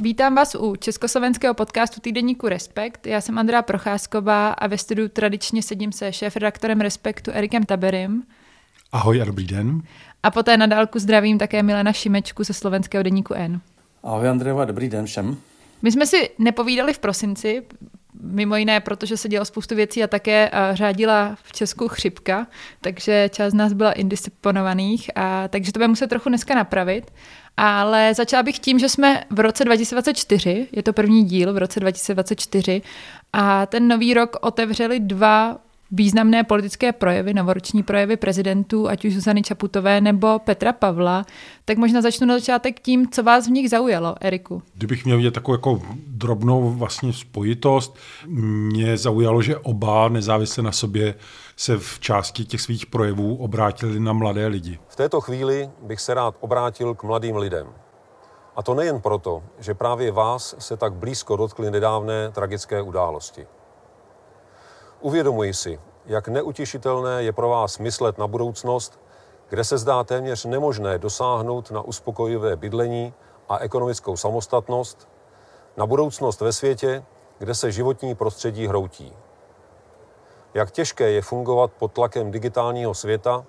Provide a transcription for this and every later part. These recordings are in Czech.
Vítám vás u československého podcastu týdeníku Respekt. Já jsem Andrea Procházková a ve studiu tradičně sedím se šéf-redaktorem Respektu Erikem Taberim. Ahoj a dobrý den. A poté na dálku zdravím také Milena Šimečku ze slovenského deníku N. Ahoj Andrea, dobrý den všem. My jsme si nepovídali v prosinci, mimo jiné, protože se dělo spoustu věcí a také uh, řádila v Česku chřipka, takže část z nás byla indisciplinovaných, a, takže to bude muset trochu dneska napravit. Ale začala bych tím, že jsme v roce 2024, je to první díl v roce 2024, a ten nový rok otevřeli dva významné politické projevy, novoroční projevy prezidentů, ať už Zuzany Čaputové nebo Petra Pavla, tak možná začnu na začátek tím, co vás v nich zaujalo, Eriku. Kdybych měl vidět takovou jako drobnou vlastně spojitost, mě zaujalo, že oba nezávisle na sobě se v části těch svých projevů obrátili na mladé lidi. V této chvíli bych se rád obrátil k mladým lidem. A to nejen proto, že právě vás se tak blízko dotkly nedávné tragické události. Uvědomuji si, jak neutěšitelné je pro vás myslet na budoucnost, kde se zdá téměř nemožné dosáhnout na uspokojivé bydlení a ekonomickou samostatnost, na budoucnost ve světě, kde se životní prostředí hroutí. Jak těžké je fungovat pod tlakem digitálního světa,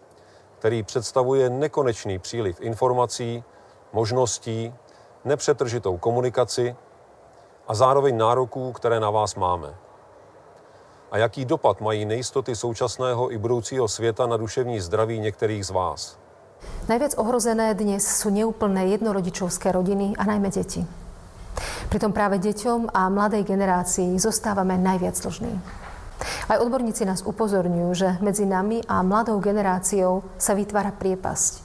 který představuje nekonečný příliv informací, možností, nepřetržitou komunikaci a zároveň nároků, které na vás máme a jaký dopad mají nejistoty současného i budoucího světa na duševní zdraví některých z vás. Najviac ohrozené dnes sú neúplné jednorodičovské rodiny a najmä deti. Pritom práve deťom a mladej generácii zostávame najviac dlžní. Aj odborníci nás upozorňujú, že medzi nami a mladou generáciou sa vytvára priepasť.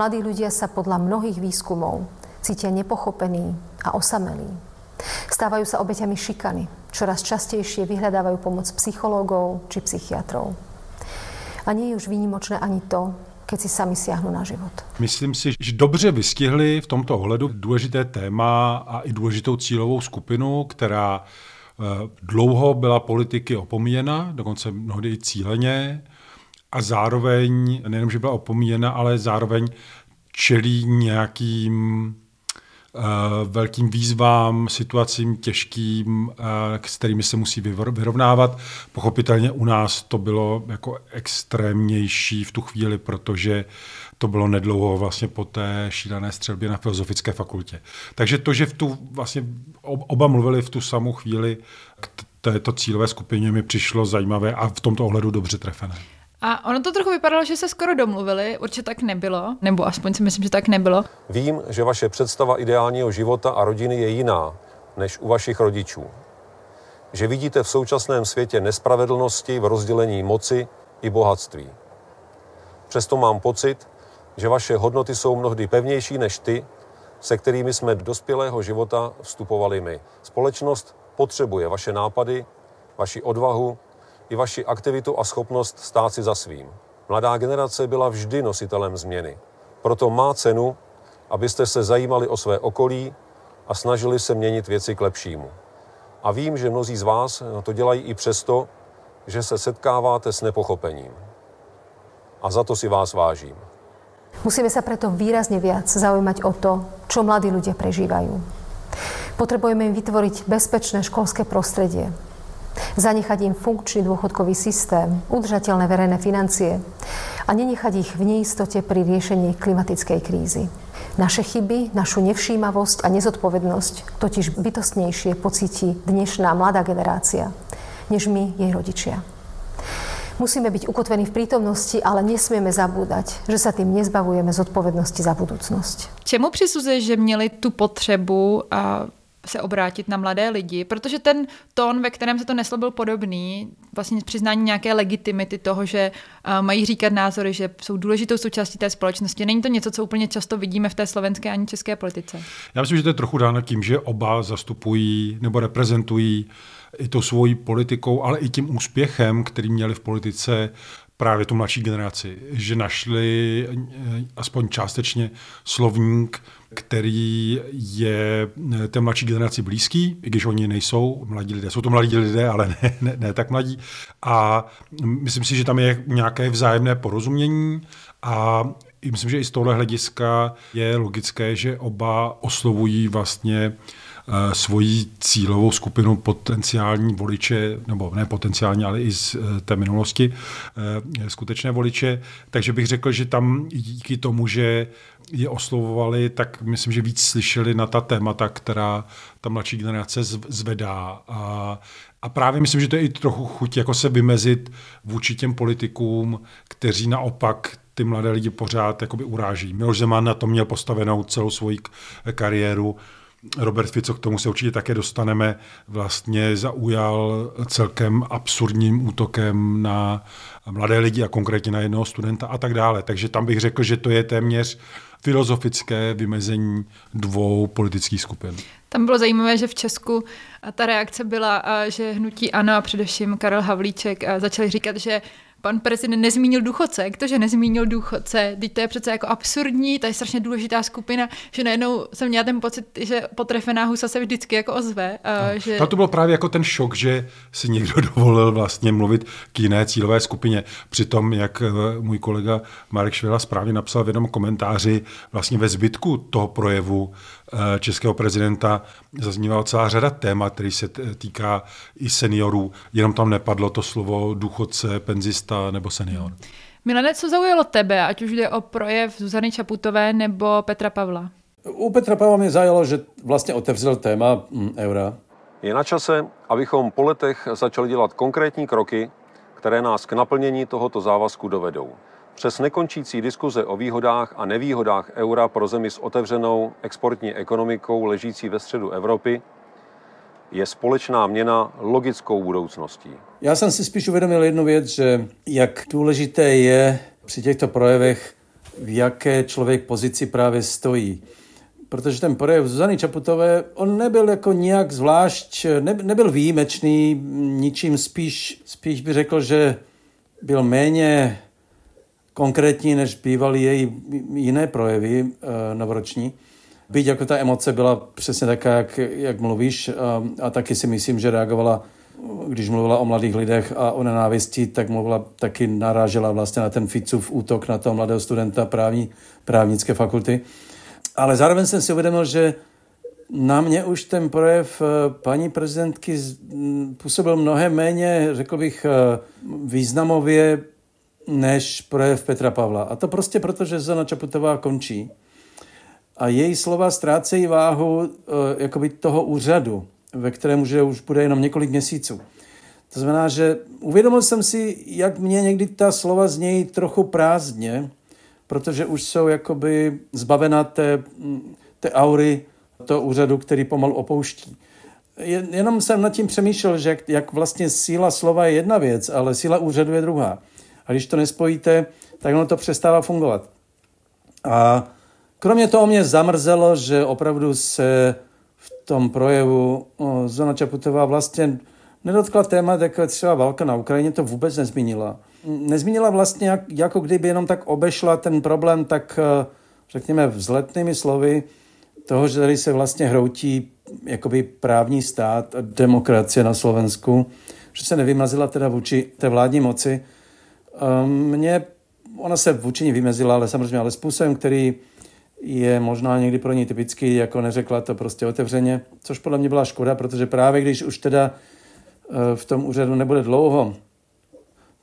Mladí ľudia sa podľa mnohých výskumov cítia nepochopení a osamelí. Stávajú sa obeťami šikany. Čoraz častejšie vyhľadávajú pomoc psychológov či psychiatrov. A nie je už výnimočné ani to, keď si sami siahnu na život. Myslím si, že dobře vystihli v tomto ohledu důležité téma a i důležitou cílovou skupinu, která eh, dlouho byla politiky opomíjena, dokonce mnohdy i cíleně, a zároveň, nejenom, že byla opomíjena, ale zároveň čelí nějakým velkým výzvám, situacím těžkým, eh, s kterými se musí vyrovnávat. Pochopitelně u nás to bylo jako extrémnější v tu chvíli, protože to bylo nedlouho vlastně po té šílené střelbě na Filozofické fakultě. Takže to, že v tu vlastně oba mluvili v tu samou chvíli k této cílové skupině mi přišlo zajímavé a v tomto ohledu dobře trefené. A ono to trochu vypadalo, že se skoro domluvili, určitě tak nebylo, nebo aspoň si myslím, že tak nebylo. Vím, že vaše představa ideálního života a rodiny je jiná než u vašich rodičů. Že vidíte v současném světě nespravedlnosti v rozdělení moci i bohatství. Přesto mám pocit, že vaše hodnoty jsou mnohdy pevnější než ty, se kterými jsme do dospělého života vstupovali my. Společnost potřebuje vaše nápady, vaši odvahu, i vaši aktivitu a schopnost stát si za svým. Mladá generace byla vždy nositelem změny. Proto má cenu, abyste se zajímali o své okolí a snažili se měnit věci k lepšímu. A vím, že mnozí z vás to dělají i přesto, že se setkáváte s nepochopením. A za to si vás vážím. Musíme sa preto výrazne viac zaujímať o to, čo mladí ľudia prežívajú. Potrebujeme im vytvoriť bezpečné školské prostredie, zanechať im funkčný dôchodkový systém, udržateľné verejné financie a nenechať ich v neistote pri riešení klimatickej krízy. Naše chyby, našu nevšímavosť a nezodpovednosť totiž bytostnejšie pocíti dnešná mladá generácia, než my, jej rodičia. Musíme byť ukotvení v prítomnosti, ale nesmieme zabúdať, že sa tým nezbavujeme zodpovednosti za budúcnosť. Čemu přisuzuje, že měli tu potřebu a se obrátit na mladé lidi, protože ten tón, ve kterém se to neslo, byl podobný, vlastně přiznání nějaké legitimity toho, že uh, mají říkat názory, že jsou důležitou součástí té společnosti. Není to něco, co úplně často vidíme v té slovenské ani české politice. Já myslím, že to je trochu dáno tím, že oba zastupují nebo reprezentují i tou svojí politikou, ale i tím úspěchem, který měli v politice právě tu mladší generaci, že našli eh, aspoň částečně slovník, který je eh, té mladší generaci blízký, i když oni nejsou mladí lidé. Jsou to mladí lidé, ale ne, ne, ne tak mladí. A myslím si, že tam je nějaké vzájemné porozumění a myslím, že i z tohle hlediska je logické, že oba oslovují vlastně svoji cílovou skupinu potenciální voliče, nebo ne potenciální, ale i z té minulosti skutečné voliče. Takže bych řekl, že tam díky tomu, že je oslovovali, tak myslím, že víc slyšeli na ta témata, která ta mladší generace zvedá. A, a právě myslím, že to je i trochu chuť jako se vymezit vůči těm politikům, kteří naopak ty mladé lidi pořád jakoby uráží. Miloš Zeman na to měl postavenou celou svoji kariéru. Robert Fico, k tomu se určitě také dostaneme, vlastně zaujal celkem absurdním útokem na mladé lidi a konkrétně na jednoho studenta a tak dále. Takže tam bych řekl, že to je téměř filozofické vymezení dvou politických skupin. Tam bylo zajímavé, že v Česku ta reakce byla, že hnutí ANO a především Karel Havlíček začali říkat, že pan prezident nezmínil důchodce. Jak to, že nezmínil důchodce? Teď to je přece jako absurdní, to je strašně důležitá skupina, že najednou jsem měla ten pocit, že potrefená husa se vždycky jako ozve. A že... To byl právě jako ten šok, že si někdo dovolil vlastně mluvit k jiné cílové skupině. Přitom, jak eh, můj kolega Marek Švela správně napsal v jednom komentáři, vlastně ve zbytku toho projevu Eh, českého prezidenta zaznívala celá řada témat, který se týká i seniorů, jenom tam nepadlo to slovo důchodce, penzista nebo senior. Milane, co zaujalo tebe, ať už jde o projev Zuzany Čaputové nebo Petra Pavla? U Petra Pavla mě zaujalo, že vlastně otevřel téma mm, eura. Je na čase, abychom po letech začali dělat konkrétní kroky, které nás k naplnění tohoto závazku dovedou. Přes nekončící diskuze o výhodách a nevýhodách eura pro zemi s otevřenou exportní ekonomikou ležící ve středu Evropy je společná měna logickou budoucností. Já jsem si spíš uvědomil jednu věc, že jak důležité je při těchto projevech, v jaké člověk pozici právě stojí. Protože ten projev Zuzany Čaputové, on nebyl jako nějak zvlášť, ne, nebyl výjimečný, ničím spíš, spíš by řekl, že byl méně konkrétní, než bývaly její jiné projevy eh, novoroční. Byť jako ta emoce byla přesně taká, jak, jak mluvíš a, a taky si myslím, že reagovala, když mluvila o mladých lidech a o nenávisti, tak mluvila, taky narážela vlastně na ten Ficův útok na toho mladého studenta právní, právnické fakulty. Ale zároveň jsem si uvědomil, že na mě už ten projev eh, paní prezidentky působil mnohem méně, řekl bych, eh, významově než projev Petra Pavla. A to prostě proto, že Zuzana Čaputová končí. A její slova ztrácejí váhu e, jakoby toho úřadu, ve kterém už, už bude jenom několik měsíců. To znamená, že uvědomil jsem si, jak mě někdy ta slova znějí trochu prázdně, protože už jsou jakoby zbavená té, té aury toho úřadu, který pomalu opouští. Jenom jsem nad tím přemýšlel, že jak, jak vlastně síla slova je jedna věc, ale síla úřadu je druhá. A když to nespojíte, tak ono to přestává fungovat. A kromě toho mě zamrzelo, že opravdu se v tom projevu Zona Čaputová vlastně nedotkla témat, jako třeba válka na Ukrajině, to vůbec nezmínila. Nezmínila vlastně, jak, jako kdyby jenom tak obešla ten problém, tak eh, řekněme vzletnými slovy toho, že tady se vlastně hroutí jakoby právní stát a demokracie na Slovensku, že se nevymazila teda vůči té vládní moci, mně, ona se vůči ní vymezila, ale samozřejmě, ale způsobem, který je možná někdy pro ní typický, jako neřekla to prostě otevřeně, což podle mě byla škoda, protože právě když už teda eh, v tom úřadu nebude dlouho,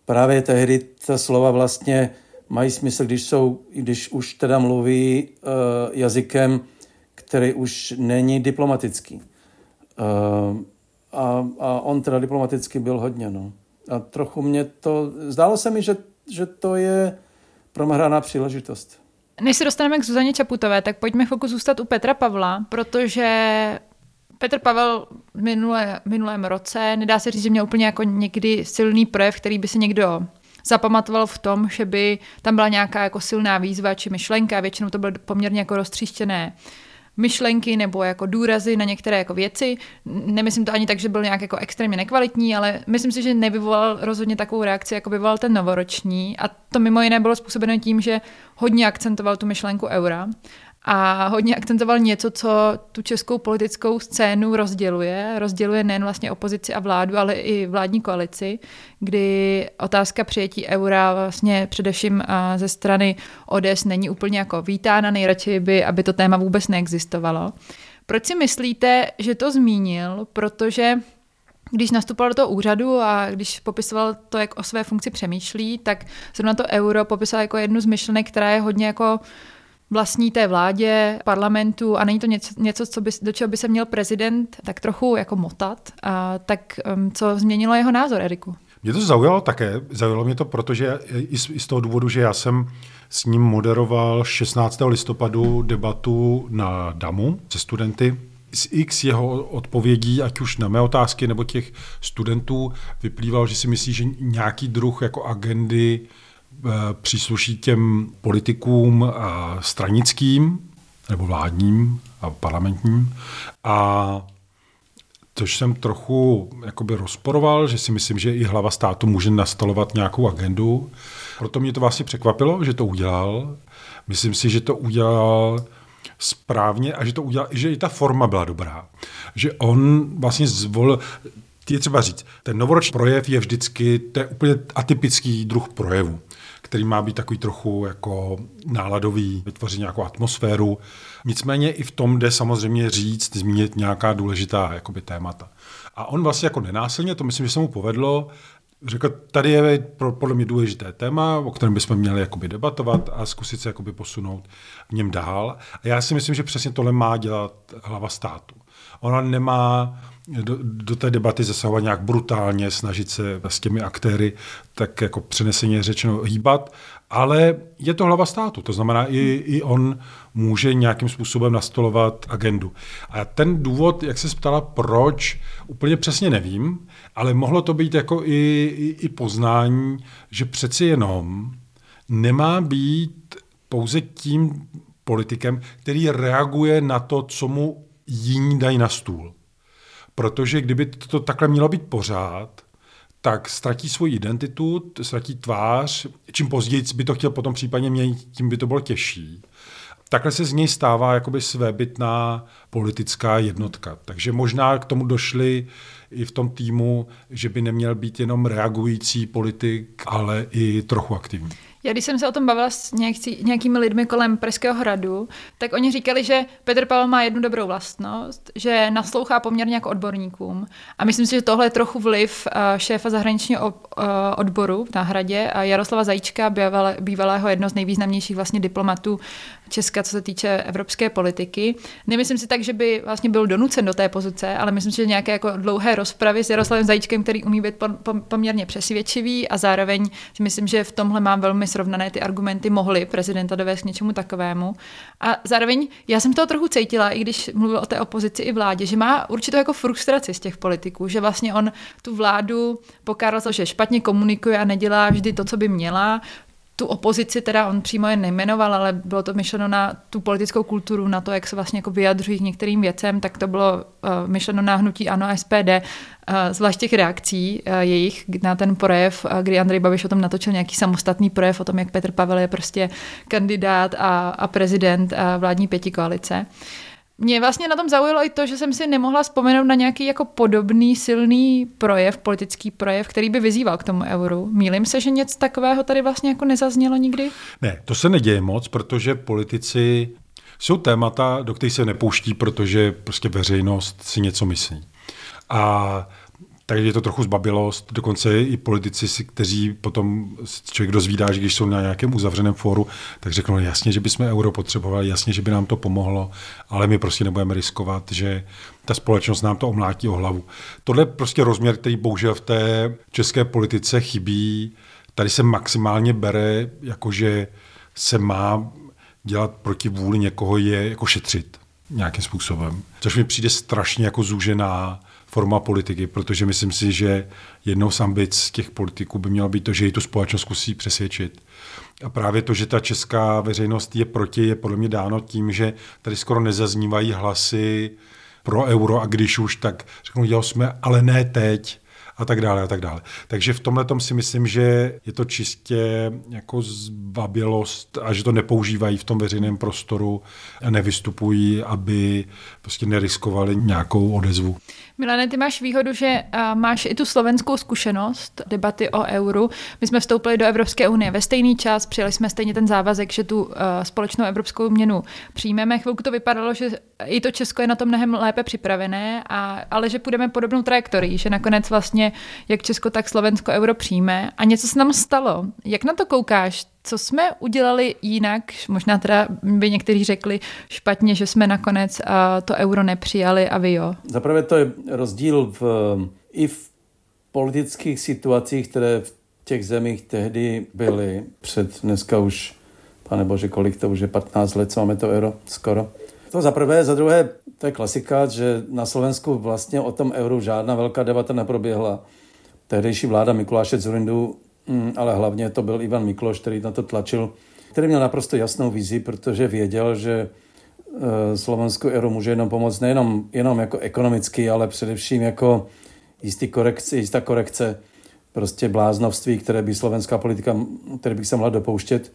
právě tehdy ta slova vlastně mají smysl, když, jsou, když už teda mluví uh, jazykem, který už není diplomatický. Uh, a, a on teda diplomaticky byl hodně, no. A trochu mě to, zdálo se mi, že, že to je promrhaná příležitost. Než se dostaneme k Zuzaně Čaputové, tak pojďme chvilku zůstat u Petra Pavla, protože Petr Pavel v minulé, minulém roce, nedá se říct, že měl úplně jako někdy silný projev, který by si někdo zapamatoval v tom, že by tam byla nějaká jako silná výzva či myšlenka, většinou to bylo poměrně jako roztříštěné myšlenky nebo jako důrazy na některé jako věci. Nemyslím to ani tak, že byl nějak jako extrémně nekvalitní, ale myslím si, že nevyvolal rozhodně takovou reakci, jako vyvolal ten novoroční. A to mimo jiné bylo způsobeno tím, že hodně akcentoval tu myšlenku eura a hodně akcentoval něco, co tu českou politickou scénu rozděluje. Rozděluje nejen vlastně opozici a vládu, ale i vládní koalici, kdy otázka přijetí eura vlastně především ze strany ODS není úplně jako vítána, nejradši by, aby to téma vůbec neexistovalo. Proč si myslíte, že to zmínil? Protože když nastupoval do toho úřadu a když popisoval to, jak o své funkci přemýšlí, tak zrovna to euro popisoval jako jednu z myšlenek, která je hodně jako vlastní té vládě, parlamentu a není to něco, něco co by, do čeho by se měl prezident tak trochu jako motat. A, tak um, co změnilo jeho názor, Eriku? Mě to zaujalo také. Zaujalo mě to, protože i z, i z toho důvodu, že já jsem s ním moderoval 16. listopadu debatu na DAMu se studenty. Z x jeho odpovědí, ať už na mé otázky nebo těch studentů, vyplýval, že si myslí, že nějaký druh jako agendy přísluší těm politikům stranickým nebo vládním a parlamentním. A což jsem trochu jakoby rozporoval, že si myslím, že i hlava státu může nastolovat nějakou agendu. Proto mě to vlastně překvapilo, že to udělal. Myslím si, že to udělal správně a že to udělal, že i ta forma byla dobrá. Že on vlastně zvolil, je třeba říct, ten novoroční projev je vždycky, to je úplně atypický druh projevu který má být takový trochu jako náladový, vytvořit nějakou atmosféru. Nicméně i v tom jde samozřejmě říct, zmínit nějaká důležitá jakoby, témata. A on vlastně jako nenásilně, to myslím, že se mu povedlo, řekl, tady je podle mě důležité téma, o kterém bychom měli jakoby debatovat a zkusit se jakoby posunout v něm dál. A já si myslím, že přesně tohle má dělat hlava státu. Ona nemá do, do té debaty zasahovat nějak brutálně, snažit se s těmi aktéry tak jako přeneseně řečeno hýbat, ale je to hlava státu, to znamená, i, i on může nějakým způsobem nastolovat agendu. A ten důvod, jak se ptala, proč, úplně přesně nevím, ale mohlo to být jako i, i, i poznání, že přeci jenom nemá být pouze tím politikem, který reaguje na to, co mu jiní dají na stůl. Protože kdyby to takhle mělo být pořád, tak ztratí svoji identitu, ztratí tvář, čím později by to chtěl potom případně měnit, tím by to bylo těžší. Takhle se z něj stává jakoby svébytná politická jednotka. Takže možná k tomu došli i v tom týmu, že by neměl být jenom reagující politik, ale i trochu aktivní. Já když jsem se o tom bavila s nějaký, nějakými lidmi kolem Pražského hradu, tak oni říkali, že Petr Pavel má jednu dobrou vlastnost, že naslouchá poměrně jako odborníkům. A myslím si, že tohle je trochu vliv eh, šéfa zahraničního eh, odboru na hradě a Jaroslava Zajíčka, bývalého jedno z nejvýznamnějších vlastně diplomatů Česka, co se týče evropské politiky. Nemyslím si tak, že by vlastně byl donucen do té pozice, ale myslím si, že nějaké jako dlouhé rozpravy s Jaroslavem Zajíčkem, který umí být poměrně přesvědčivý a zároveň si myslím, že v tomhle mám velmi srovnané ty argumenty mohly prezidenta dovést k něčemu takovému. A zároveň já jsem toho trochu cítila, i když mluvil o té opozici i vládě, že má určitou jako frustraci z těch politiků, že vlastně on tu vládu pokáral, že špatně komunikuje a nedělá vždy to, co by měla, tu opozici teda on přímo je nejmenoval, ale bylo to myšleno na tu politickou kulturu, na to, jak se vlastně jako vyjadřují k některým věcem, tak to bylo uh, myšleno na hnutí ANO a SPD, uh, zvlášť těch reakcí uh, jejich na ten projev, uh, kdy Andrej Babiš o tom natočil nějaký samostatný projev o tom, jak Petr Pavel je prostě kandidát a, a prezident uh, vládní pětikoalice. Uh, mě vlastně na tom zaujalo i to, že jsem si nemohla vzpomenout na nějaký jako podobný silný projev, politický projev, který by vyzýval k tomu euru. Mílim se, že něco takového tady vlastně jako nezaznělo nikdy? Ne, to se neděje moc, protože politici jsou témata, do kterých se nepouští, protože prostě veřejnost si něco myslí. A takže je to trochu zbabilost, dokonce i politici, kteří potom člověk dozvídá, že když jsou na nějakém uzavřeném fóru, tak řeknou no, jasně, že bychom euro potřebovali, jasně, že by nám to pomohlo, ale my prostě nebudeme riskovat, že ta společnost nám to omlátí o hlavu. Tohle je prostě rozměr, který bohužel v té české politice chybí. Tady se maximálně bere, jakože se má dělat proti vůli někoho je jako šetřit nějakým způsobem. Což mi přijde strašně jako zúžená forma politiky, protože myslím si, že jednou z ambic těch politiků by mělo být to, že ji tu společnost zkusí přesvědčit. A právě to, že ta česká veřejnost je proti, je podle mě dáno tím, že tady skoro nezaznívají hlasy pro euro a když už, tak řeknou, jo, jsme, ale ne teď a tak dále a tak dále. Takže v tomhle si myslím, že je to čistě jako zbabělost a že to nepoužívají v tom veřejném prostoru a nevystupují, aby prostě neriskovali nějakou odezvu. Milane, ty máš výhodu, že máš i tu slovenskou zkušenost debaty o euru. My jsme vstoupili do Evropské unie ve stejný čas, přijali jsme stejně ten závazek, že tu společnou evropskou měnu přijmeme. Chvilku to vypadalo, že i to Česko je na tom mnohem lépe připravené, a, ale že půjdeme podobnou trajektorií, že nakonec vlastně jak Česko, tak Slovensko euro přijme. A něco se nám stalo. Jak na to koukáš? Co jsme udělali jinak? Možná teda by někteří řekli špatně, že jsme nakonec to euro nepřijali a vy jo. Zaprvé to je rozdíl v, i v politických situacích, které v těch zemích tehdy byly před dneska už, pane bože, kolik to už je, 15 let, co máme to euro skoro. To za prvé, za druhé, to je klasika, že na Slovensku vlastně o tom euru žádná velká debata neproběhla. Tehdejší vláda Mikuláše Zurindu ale hlavně to byl Ivan Mikloš, který na to tlačil, který měl naprosto jasnou vizi, protože věděl, že eh, Slovensku euro může jenom pomoct nejenom jenom jako ekonomicky, ale především jako jistý korekce, jistá korekce prostě bláznovství, které by slovenská politika, které by se mohla dopouštět,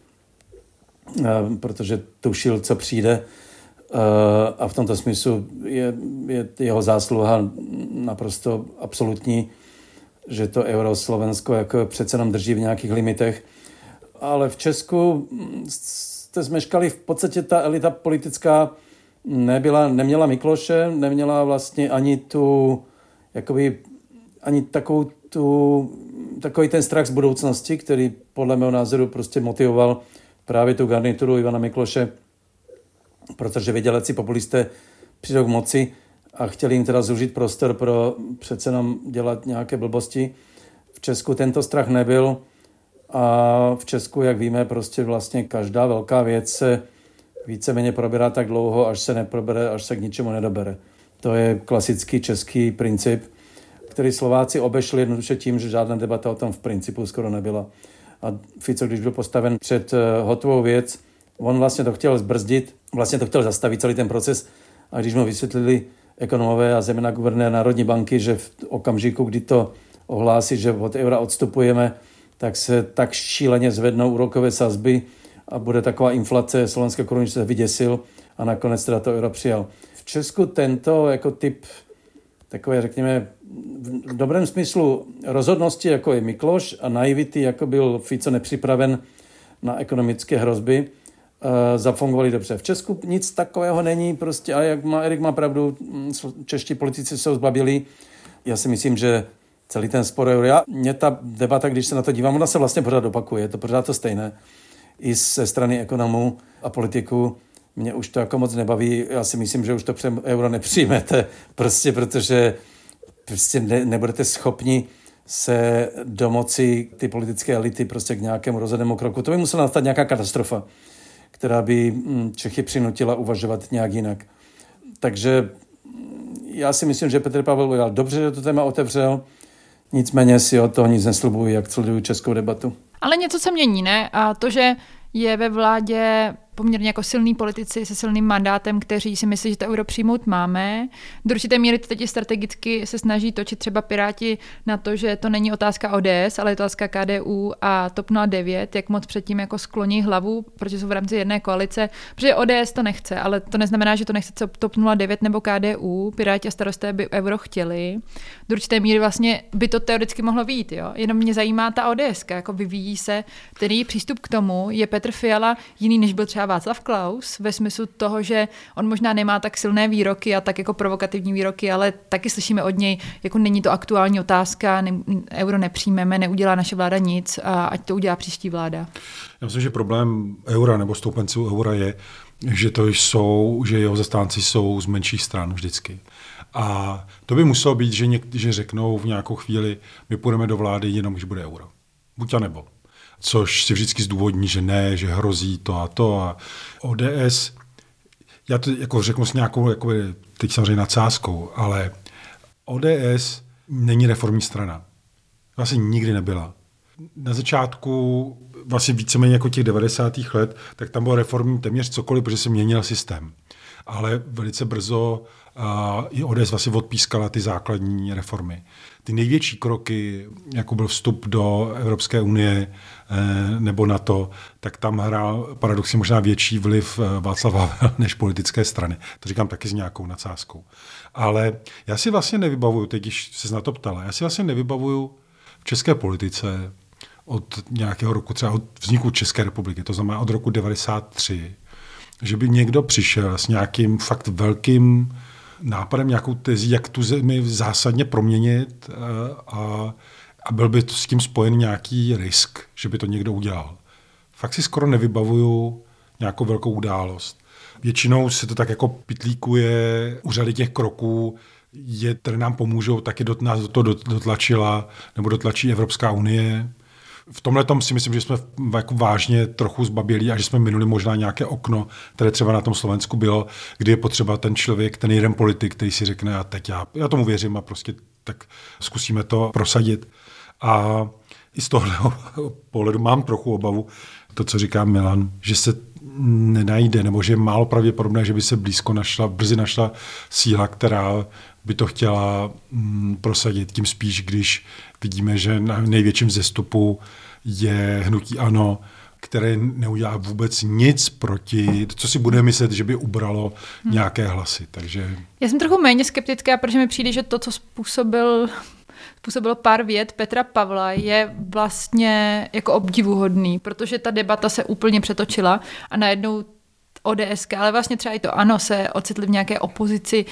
eh, protože tušil, co přijde. Eh, a v tomto smyslu je, je jeho zásluha naprosto absolutní že to euro Slovensko jako přece nám drží v nějakých limitech. Ale v Česku jste zmeškali v podstatě ta elita politická nebyla, neměla Mikloše, neměla vlastně ani tu, jakoby, ani takovou tu, takový ten strach z budoucnosti, který podle mého názoru prostě motivoval právě tu garnituru Ivana Mikloše, protože věděleci populisté přijdou k moci a chtěli jim teda zužit prostor pro přece jenom dělat nějaké blbosti. V Česku tento strach nebyl a v Česku, jak víme, prostě vlastně každá velká věc se víceméně probírá tak dlouho, až se neprobere, až se k ničemu nedobere. To je klasický český princip, který Slováci obešli jednoduše tím, že žádná debata o tom v principu skoro nebyla. A Fico, když byl postaven před eh, hotovou věc, on vlastně to chtěl zbrzdit, vlastně to chtěl zastavit celý ten proces a když mu vysvětlili, ekonomové a zejména guvernér Národní banky, že v okamžiku, kdy to ohlásí, že od eura odstupujeme, tak se tak šíleně zvednou úrokové sazby a bude taková inflace slovenské koruny, se vyděsil a nakonec teda to euro přijal. V Česku tento jako typ takové, řekněme, v dobrém smyslu rozhodnosti, jako je Mikloš a naivity, jako byl Fico nepřipraven na ekonomické hrozby, zafungovali dobře. V Česku nic takového není, prostě, a jak má Erik má pravdu, mm, čeští politici jsou zbabili. Já si myslím, že celý ten spor euro, já, mě ta debata, když se na to dívám, ona se vlastně pořád opakuje, je to pořád to stejné. I ze strany ekonomů a politiků mě už to jako moc nebaví. Já si myslím, že už to euro nepřijmete, prostě protože prostě ne, nebudete schopni se domoci ty politické elity prostě k nějakému rozhodnému kroku. To by musela nastat nějaká katastrofa která by mm, Čechy přinutila uvažovat nějak jinak. Takže mm, já si myslím, že Petr Pavel udělal dobře, že to téma otevřel, nicméně si o toho nic neslibuji, jak sleduju českou debatu. Ale něco se mění, ne? A to, že je ve vládě poměrně jako silní politici se silným mandátem, kteří si myslí, že to euro přijmout máme. Do určité míry to teď strategicky se snaží točit třeba Piráti na to, že to není otázka ODS, ale je otázka KDU a TOP 09, jak moc předtím jako skloní hlavu, protože jsou v rámci jedné koalice, protože ODS to nechce, ale to neznamená, že to nechce TOP 09 nebo KDU. Piráti a starosté by euro chtěli. Do určité míry vlastně by to teoreticky mohlo být, jo. Jenom mě zajímá ta ODS, jako vyvíjí se, který přístup k tomu je Petr Fiala jiný, než byl třeba třeba Václav Klaus ve smyslu toho, že on možná nemá tak silné výroky a tak jako provokativní výroky, ale taky slyšíme od něj, jako není to aktuální otázka, ne, euro nepřijmeme, neudělá naše vláda nic a ať to udělá příští vláda. Já myslím, že problém eura nebo stoupenců eura je, že to jsou, že jeho zastánci jsou z menších stran vždycky. A to by muselo být, že, něk, že řeknou v nějakou chvíli, my půjdeme do vlády jenom, když bude euro. Buď a nebo což si vždycky zdůvodní, že ne, že hrozí to a to. A ODS, já to jako řeknu s nějakou, jakoby, teď samozřejmě nadsázkou, ale ODS není reformní strana. Vlastně nikdy nebyla. Na začátku, vlastně víceméně jako těch 90. let, tak tam bylo reformní téměř cokoliv, protože se měnil systém. Ale velice brzo a i ODS vlastně odpískala ty základní reformy. Ty největší kroky, jako byl vstup do Evropské unie eh, nebo NATO, tak tam hrál paradoxně možná větší vliv eh, Václav Havel než politické strany. To říkám taky s nějakou nadsázkou. Ale já si vlastně nevybavuju, teď když se na to ptala, já si vlastně nevybavuju v české politice od nějakého roku, třeba od vzniku České republiky, to znamená od roku 93, že by někdo přišel s nějakým fakt velkým nápadem, nějakou tezí, jak tu zemi zásadně proměnit eh, a, a byl by to s tím spojen nějaký risk, že by to někdo udělal. Fakt si skoro nevybavuju nějakou velkou událost. Většinou se to tak jako pitlíkuje u řady těch kroků, je, které nám pomůžou, taky do, nás to dotlačila, nebo dotlačí Evropská unie. V tomhle tom si myslím, že jsme jako vážně trochu zbabělí a že jsme minuli možná nějaké okno, které třeba na tom Slovensku bylo, kdy je potřeba ten člověk, ten jeden politik, který si řekne, a teď já, já tomu věřím a prostě tak zkusíme to prosadit. A i z tohohle pohledu mám trochu obavu, to, co říká Milan, že se nenajde, nebo že je málo pravděpodobné, že by se blízko našla, brzy našla síla, která by to chtěla mm, prosadit. Tím spíš, když vidíme, že na největším zestupu je hnutí ANO, které neudělá vůbec nic proti, co si bude myslet, že by ubralo hmm. nějaké hlasy. Takže... Já jsem trochu méně skeptická, protože mi přijde, že to, co způsobil způsobilo pár věd Petra Pavla, je vlastně jako obdivuhodný, protože ta debata se úplně přetočila a najednou ODS, ale vlastně třeba i to ano, se ocitli v nějaké opozici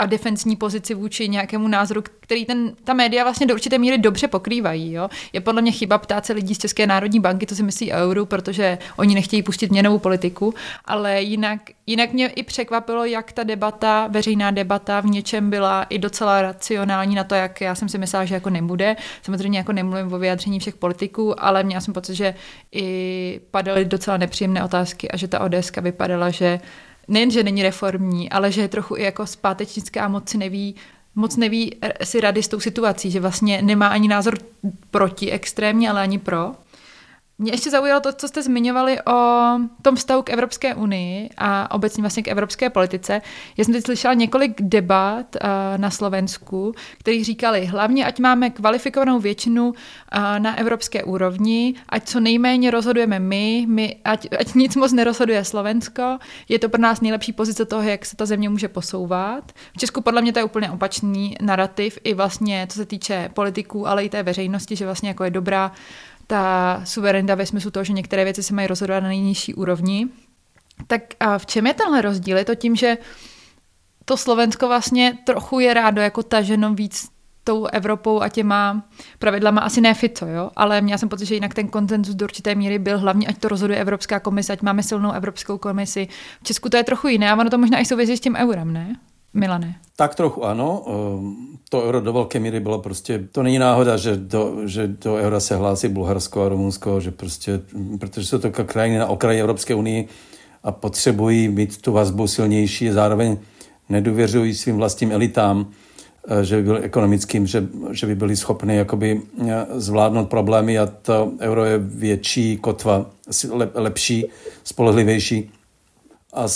a defensní pozici vůči nějakému názoru, který ten, ta média vlastně do určité míry dobře pokrývají. Jo? Je podle mě chyba ptát se lidí z České národní banky, co si myslí o euru, protože oni nechtějí pustit měnovou politiku, ale jinak, jinak mě i překvapilo, jak ta debata, veřejná debata v něčem byla i docela racionální na to, jak já jsem si myslela, že jako nebude. Samozřejmě jako nemluvím o vyjádření všech politiků, ale měla jsem pocit, že i padaly docela nepříjemné otázky a že ta ODS vypadala, že nejen, že není reformní, ale že je trochu i jako zpátečnická moc si neví, moc neví si rady s tou situací, že vlastně nemá ani názor proti extrémně, ale ani pro. Mě ještě zaujalo to, co jste zmiňovali o tom vztahu k Evropské unii a obecně vlastně k evropské politice. Já jsem teď slyšela několik debat uh, na Slovensku, který říkali, hlavně ať máme kvalifikovanou většinu uh, na evropské úrovni, ať co nejméně rozhodujeme my, my ať, ať nic moc nerozhoduje Slovensko, je to pro nás nejlepší pozice toho, jak se ta země může posouvat. V Česku podle mě to je úplně opačný narrativ i vlastně co se týče politiků, ale i té veřejnosti, že vlastně jako je dobrá ta suverenita ve smyslu toho, že některé věci se mají rozhodovat na nejnižší úrovni. Tak a v čem je tenhle rozdíl? Je to tím, že to Slovensko vlastně trochu je rádo jako taženo víc tou Evropou a těma pravidlama asi ne Fico, jo? ale měla jsem pocit, že jinak ten koncenzus do určité míry byl hlavně, ať to rozhoduje Evropská komise, ať máme silnou Evropskou komisi. V Česku to je trochu jiné a ono to možná i souvisí s tím eurem, ne? Milane. Tak trochu ano. Ehm, to euro do velké míry bylo prostě, to není náhoda, že do, že do eura se hlásí Bulharsko a Rumunsko, že prostě, protože jsou to krajiny na okraji Evropské unii a potřebují mít tu vazbu silnější a zároveň nedůvěřují svým vlastním elitám, eh, že by byli ekonomickým, že, že by byli schopni jakoby eh, zvládnout problémy a to euro je větší kotva, lepší, spolehlivější. A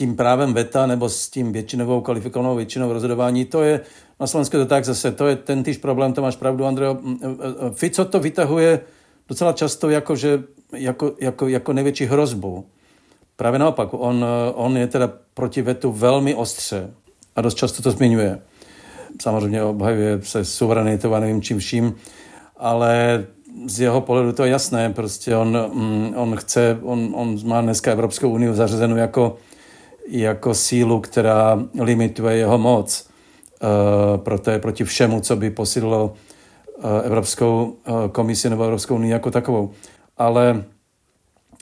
tím právem veta nebo s tím většinovou kvalifikovanou většinou rozhodování, to je na Slovensku to tak zase, to je ten týž problém, to máš pravdu, Andreo. Fico to vytahuje docela často jako, že, jako, jako, jako největší hrozbu. Právě naopak, on, on je teda proti vetu velmi ostře a dost často to zmiňuje. Samozřejmě obhajuje se suverenitou a nevím čím vším, ale z jeho pohledu to je jasné, prostě on, mm, on chce, on, on má dneska Evropskou unii zařazenou jako jako sílu, která limituje jeho moc. Eh, proto je proti všemu, co by posílilo eh, Evropskou eh, komisi nebo Evropskou unii jako takovou. Ale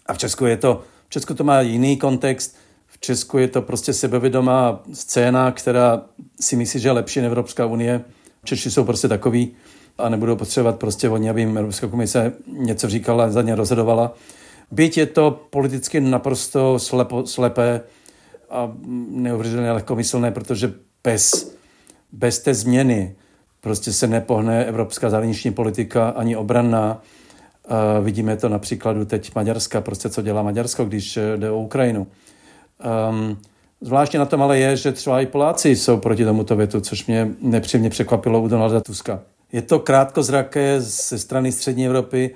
a v Česku je to, v Česku to má jiný kontext, v Česku je to prostě sebevědomá scéna, která si myslí, že je lepší než Evropská unie. Češi jsou prostě takový a nebudou potřebovat prostě oni, aby jim Evropská komise něco říkala, za ně rozhodovala. Byť je to politicky naprosto slepo, slepé, a neuvěřitelně lehkomyslné, protože bez, bez té změny prostě se nepohne evropská zahraniční politika ani obranná. Uh, vidíme to na příkladu teď Maďarska, prostě co dělá Maďarsko, když jde o Ukrajinu. Um, Zvláštně na tom ale je, že třeba i Poláci jsou proti tomuto větu, což mě nepříjemně překvapilo u Donalda Tuska. Je to krátkozraké ze strany střední Evropy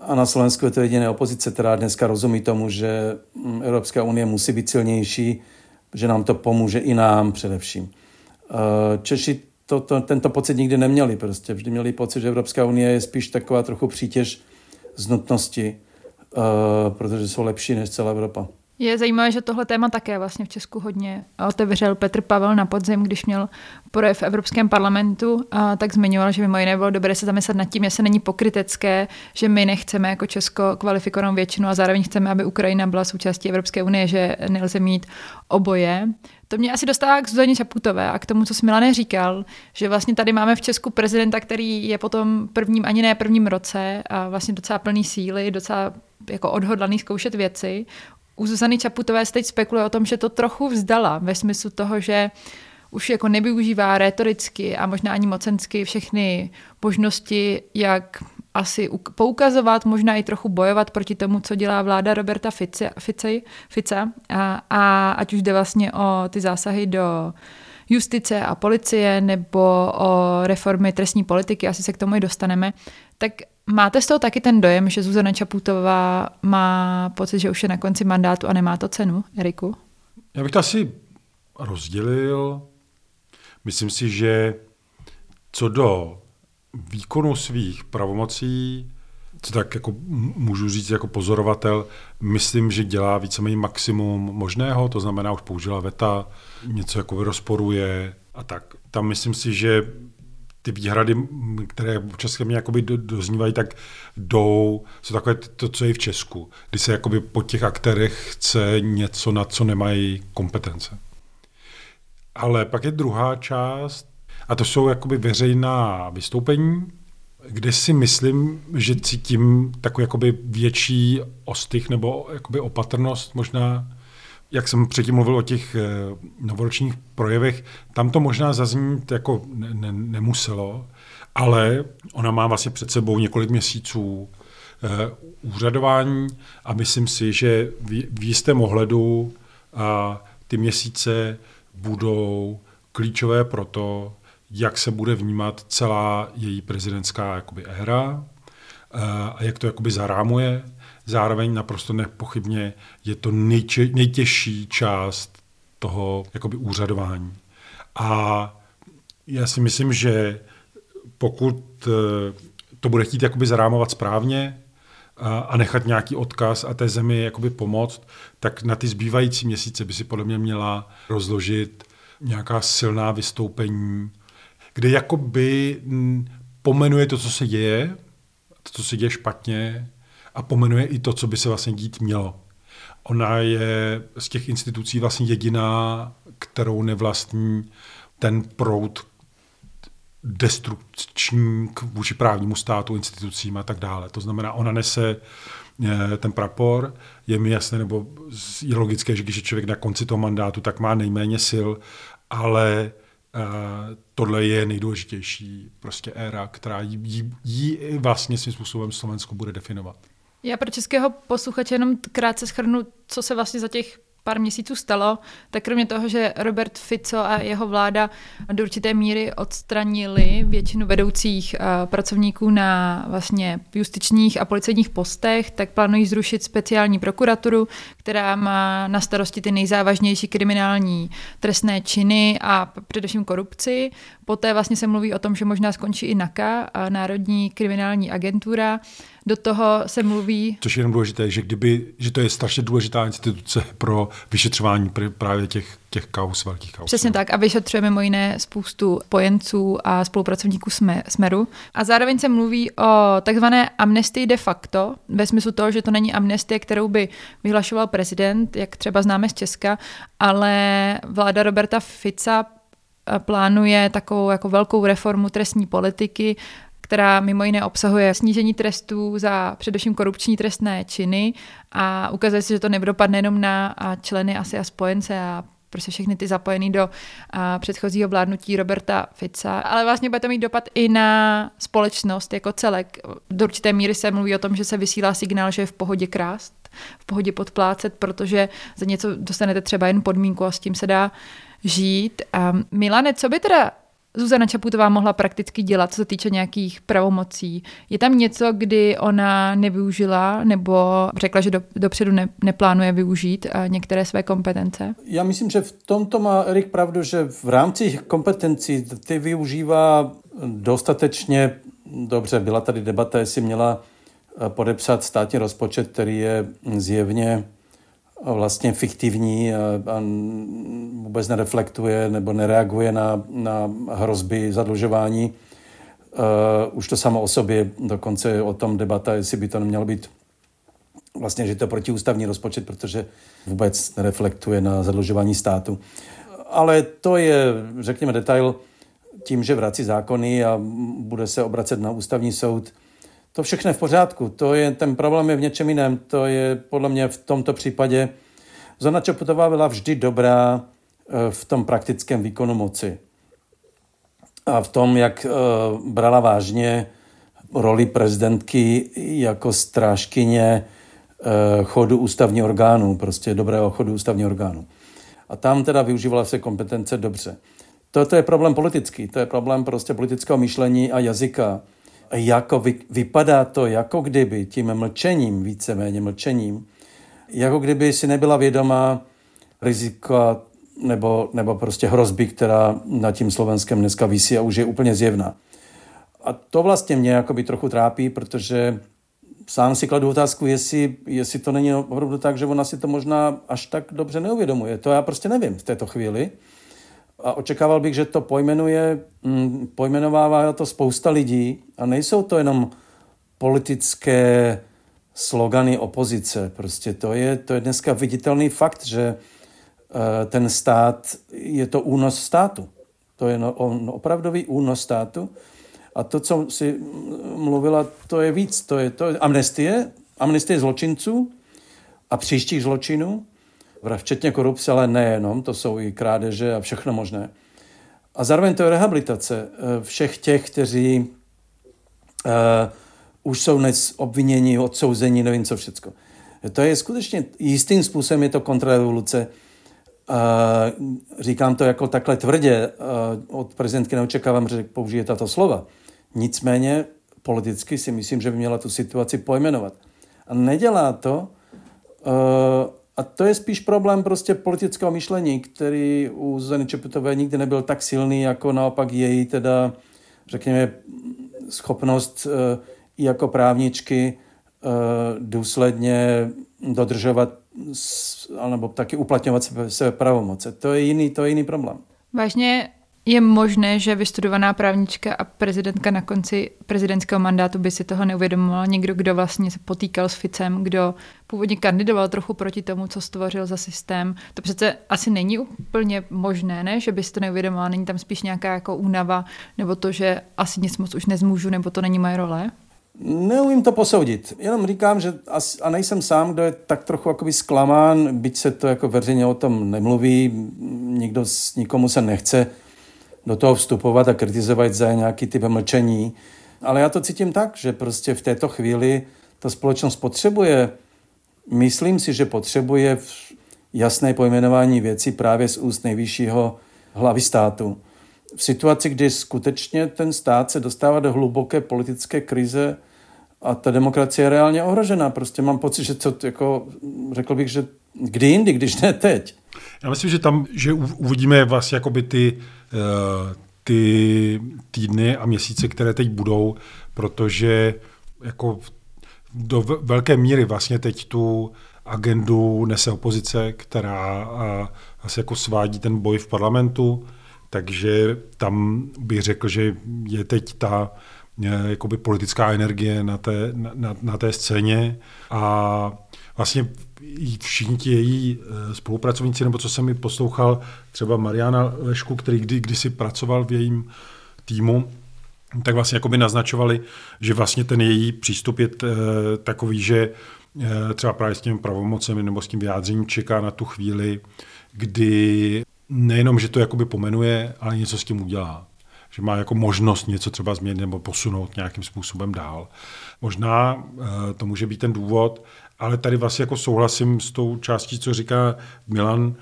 a na Slovensku je to jediné opozice, která dneska rozumí tomu, že mm, Evropská unie musí být silnější, že nám to pomůže i nám především. Eh, Češi to, to, tento pocit nikdy neměli prostě. Vždy měli pocit, že Evropská unie je spíš taková trochu přítěž z nutnosti, uh, protože jsou lepší než celá Evropa. Je zajímavé, že tohle téma také vlastně v Česku hodně otevřel Petr Pavel na podzim, když měl projev v Evropském parlamentu, a tak zmiňoval, že mimo jiné bylo dobré se zamyslet nad tím, jestli není pokrytecké, že my nechceme jako Česko kvalifikovanou většinu a zároveň chceme, aby Ukrajina byla součástí Evropské unie, že nelze mít oboje. To mě asi dostává k Zuzaně Čaputové a k tomu, co jsi Milane říkal, že vlastně tady máme v Česku prezidenta, který je potom prvním, ani ne prvním roce a vlastně docela plný síly, docela jako odhodlaný zkoušet věci u Zuzany Čaputové se teď spekuluje o tom, že to trochu vzdala ve smyslu toho, že už jako nevyužívá retoricky a možná ani mocensky všechny možnosti, jak asi poukazovat, možná i trochu bojovat proti tomu, co dělá vláda Roberta Fice, Fice, Fice a, a ať už jde vlastně o ty zásahy do justice a policie nebo o reformy trestní politiky, asi se k tomu i dostaneme, tak Máte z toho taky ten dojem, že Zuzana Čaputová má pocit, že už je na konci mandátu a nemá to cenu, Eriku? Já bych to asi rozdělil. Myslím si, že co do výkonu svých pravomocí, co tak jako můžu říct jako pozorovatel, myslím, že dělá víceméně maximum možného, to znamená, už použila veta, něco jako rozporuje a tak. Tam myslím si, že ty výhrady, které České mě jakoby doznívají, tak jdou, jsou takové to, co je v Česku, kdy se jakoby po těch aktérech chce něco, na co nemají kompetence. Ale pak je druhá část, a to jsou jakoby veřejná vystoupení, kde si myslím, že cítím takový jakoby větší ostych nebo jakoby opatrnost možná jak jsem předtím mluvil o těch eh, novoročních projevech, tam to možná zaznít jako ne, ne, nemuselo, ale ona má vlastně před sebou několik měsíců uh, úřadování a myslím si, že v, v jistém ohledu a ty měsíce budou klíčové pro to, jak se bude vnímat celá její prezidentská jakoby éra uh, a jak to jakoby zarámuje zároveň naprosto nepochybně je to nejče, nejtěžší část toho jakoby úřadování. A já si myslím, že pokud eh, to bude chtít jakoby zarámovat správně a nechat nějaký odkaz a té zemi jakoby pomoct, tak na ty zbývající měsíce by si podle mě měla rozložit nějaká silná vystoupení, kde jakoby pomenuje to, co se děje, to, co se děje špatně, a pomenuje i to, co by se vlastně dít mělo. Ona je z těch institucí vlastně jediná, kterou nevlastní ten proud destrukční vůči právnímu státu, institucím a tak dále. To znamená, ona nese eh, ten prapor, je mi jasné, nebo je logické, že když je člověk na konci toho mandátu, tak má nejméně sil, ale uh, tohle je nejdůležitější prostě éra, která jí, jí vlastně svým způsobem Slovensko bude definovat. Já pro českého posluchače jenom krátce schrnu, co se vlastně za těch pár měsíců stalo, tak kromě toho, že Robert Fico a jeho vláda do určité míry odstranili většinu vedoucích uh, pracovníků na vlastně justičních a policejních postech, tak plánují zrušit speciální prokuraturu, která má na starosti ty nejzávažnější kriminální trestné činy a především korupci. Poté vlastně se mluví o tom, že možná skončí i NAKA, Národní kriminální agentura, do toho se mluví... Což je jenom důležité, že, kdyby, že to je strašně důležitá instituce pro vyšetřování právě těch, těch kaus, velkých kaus. Přesně tak a vyšetřuje mimo jiné spoustu pojenců a spolupracovníků Smeru. A zároveň se mluví o takzvané amnestii de facto, ve smyslu toho, že to není amnestie, kterou by vyhlašoval prezident, jak třeba známe z Česka, ale vláda Roberta Fica plánuje takovou jako velkou reformu trestní politiky, která mimo jiné obsahuje snížení trestů za především korupční trestné činy a ukazuje se, že to nedopadne jenom na členy asi a spojence a prostě všechny ty zapojený do a, předchozího vládnutí Roberta Fica, ale vlastně bude to mít dopad i na společnost jako celek. Do určité míry se mluví o tom, že se vysílá signál, že je v pohodě krást. v pohodě podplácet, protože za něco dostanete třeba jen podmínku a s tím se dá žít. A Milane, co by teda Zuzana Čaputová mohla prakticky dělat, co se týče nějakých pravomocí. Je tam něco, kdy ona nevyužila nebo řekla, že do, dopředu ne, neplánuje využít eh, některé své kompetence? Já myslím, že v tomto má Erik pravdu, že v rámci kompetencí ty využívá dostatečně dobře. Byla tady debata, jestli měla eh, podepsat státní rozpočet, který je zjevně vlastně fiktivní a, vůbec nereflektuje nebo nereaguje na, na hrozby zadlužování. Uh, už to samo o sobě, dokonce o tom debata, jestli by to nemělo být vlastně, že to je protiústavní rozpočet, protože vůbec nereflektuje na zadlužování státu. Ale to je, řekněme, detail tím, že vrací zákony a bude se obracet na ústavní soud, to všechno je v pořádku. To je, ten problém je v něčem jiném. To je podle mě v tomto případě Zona Čaputová byla vždy dobrá eh, v tom praktickém výkonu moci. A v tom, jak eh, brala vážně roli prezidentky jako strážkyně eh, chodu ústavního orgánu, prostě dobrého chodu ústavního orgánu. A tam teda využívala se kompetence dobře. Toto je problém politický, to je problém prostě politického myšlení a jazyka jako vy, vypadá to, jako kdyby tím mlčením, víceméně mlčením, jako kdyby si nebyla vědomá rizika nebo, nebo prostě hrozby, která na tím Slovenskem dneska vysí a už je úplně zjevná. A to vlastně mě jakoby trochu trápí, protože sám si kladu otázku, jestli, jestli to není opravdu tak, že ona si to možná až tak dobře neuvědomuje. To já prostě nevím v této chvíli a očekával bych, že to pojmenuje, mm, pojmenovává to spousta lidí a nejsou to jenom politické slogany opozice. Prostě to je, to je dneska viditelný fakt, že eh, ten stát, je to únos státu. To je no, no, opravdový únos státu. A to, co si mluvila, to je víc. To je, to je amnestie, amnestie zločinců a příštích zločinů včetně korupce, ale nejenom, to jsou i krádeže a všechno možné. A zároveň to je rehabilitace eh, všech těch, kteří uh, už jsou dnes obviněni, odsouzení, nevím co všechno. To je skutečně, jistým způsobem je to kontrarevoluce. Uh, říkám to jako takhle tvrdě, uh, od prezidentky neočekávám, že použije tato slova. Nicméně politicky si myslím, že by měla tu situaci pojmenovat. A nedělá to, uh, a to je spíš problém prostě politického myšlení, který u Zuzany Čeputové nikdy nebyl tak silný, jako naopak její teda, řekněme, schopnost uh, i jako právničky uh, důsledně dodržovat alebo taky uplatňovat sebe, sebe pravomoce. To je jiný, to je jiný problém. Vážně je možné, že vystudovaná právnička a prezidentka na konci prezidentského mandátu by si toho neuvědomovala. Někdo, kdo vlastně se potýkal s Ficem, kdo původně kandidoval trochu proti tomu, co stvořil za systém. To přece asi není úplně možné, ne? že by si to neuvědomovala. Není tam spíš nějaká jako únava, nebo to, že asi nic moc už nezmůžu, nebo to není moje role? Neumím to posoudit. Jenom říkám, že asi, a nejsem sám, kdo je tak trochu jakoby zklamán, byť se to jako veřejně o tom nemluví, nikdo, nikomu se nechce do toho vstupovat a kritizovat za nějaký typ mlčení. Ale já to cítím tak, že prostě v této chvíli ta společnost potřebuje, myslím si, že potřebuje jasné pojmenování věcí právě z úst nejvyššího hlavy státu. V situaci, kdy skutečně ten stát se dostává do hluboké politické krize a ta demokracie je reálně ohrožená. Prostě mám pocit, že to jako, řekl bych, že kdy jindy, když ne teď. Já myslím, že tam, že uvidíme vlastně jakoby ty, ty týdny a měsíce, které teď budou, protože jako do velké míry vlastně teď tu agendu nese opozice, která asi jako svádí ten boj v parlamentu, takže tam bych řekl, že je teď ta eh, jakoby politická energie na té, na, na té scéně a vlastně všichni ti její eh, spolupracovníci, nebo co jsem mi poslouchal, třeba Mariana Lešku, který kdy, kdysi pracoval v jejím týmu, tak vlastně jakoby naznačovali, že vlastně ten její přístup je eh, takový, že eh, třeba právě s těmi pravomocemi nebo s tím vyjádřením čeká na tu chvíli, kdy nejenom, že to jakoby pomenuje, ale něco s tím udělá. že má jako možnost něco třeba změnit nebo posunout nějakým způsobem dál. Možná to může být ten důvod, ale tady vlastně jako souhlasím s tou částí, co říká Milan,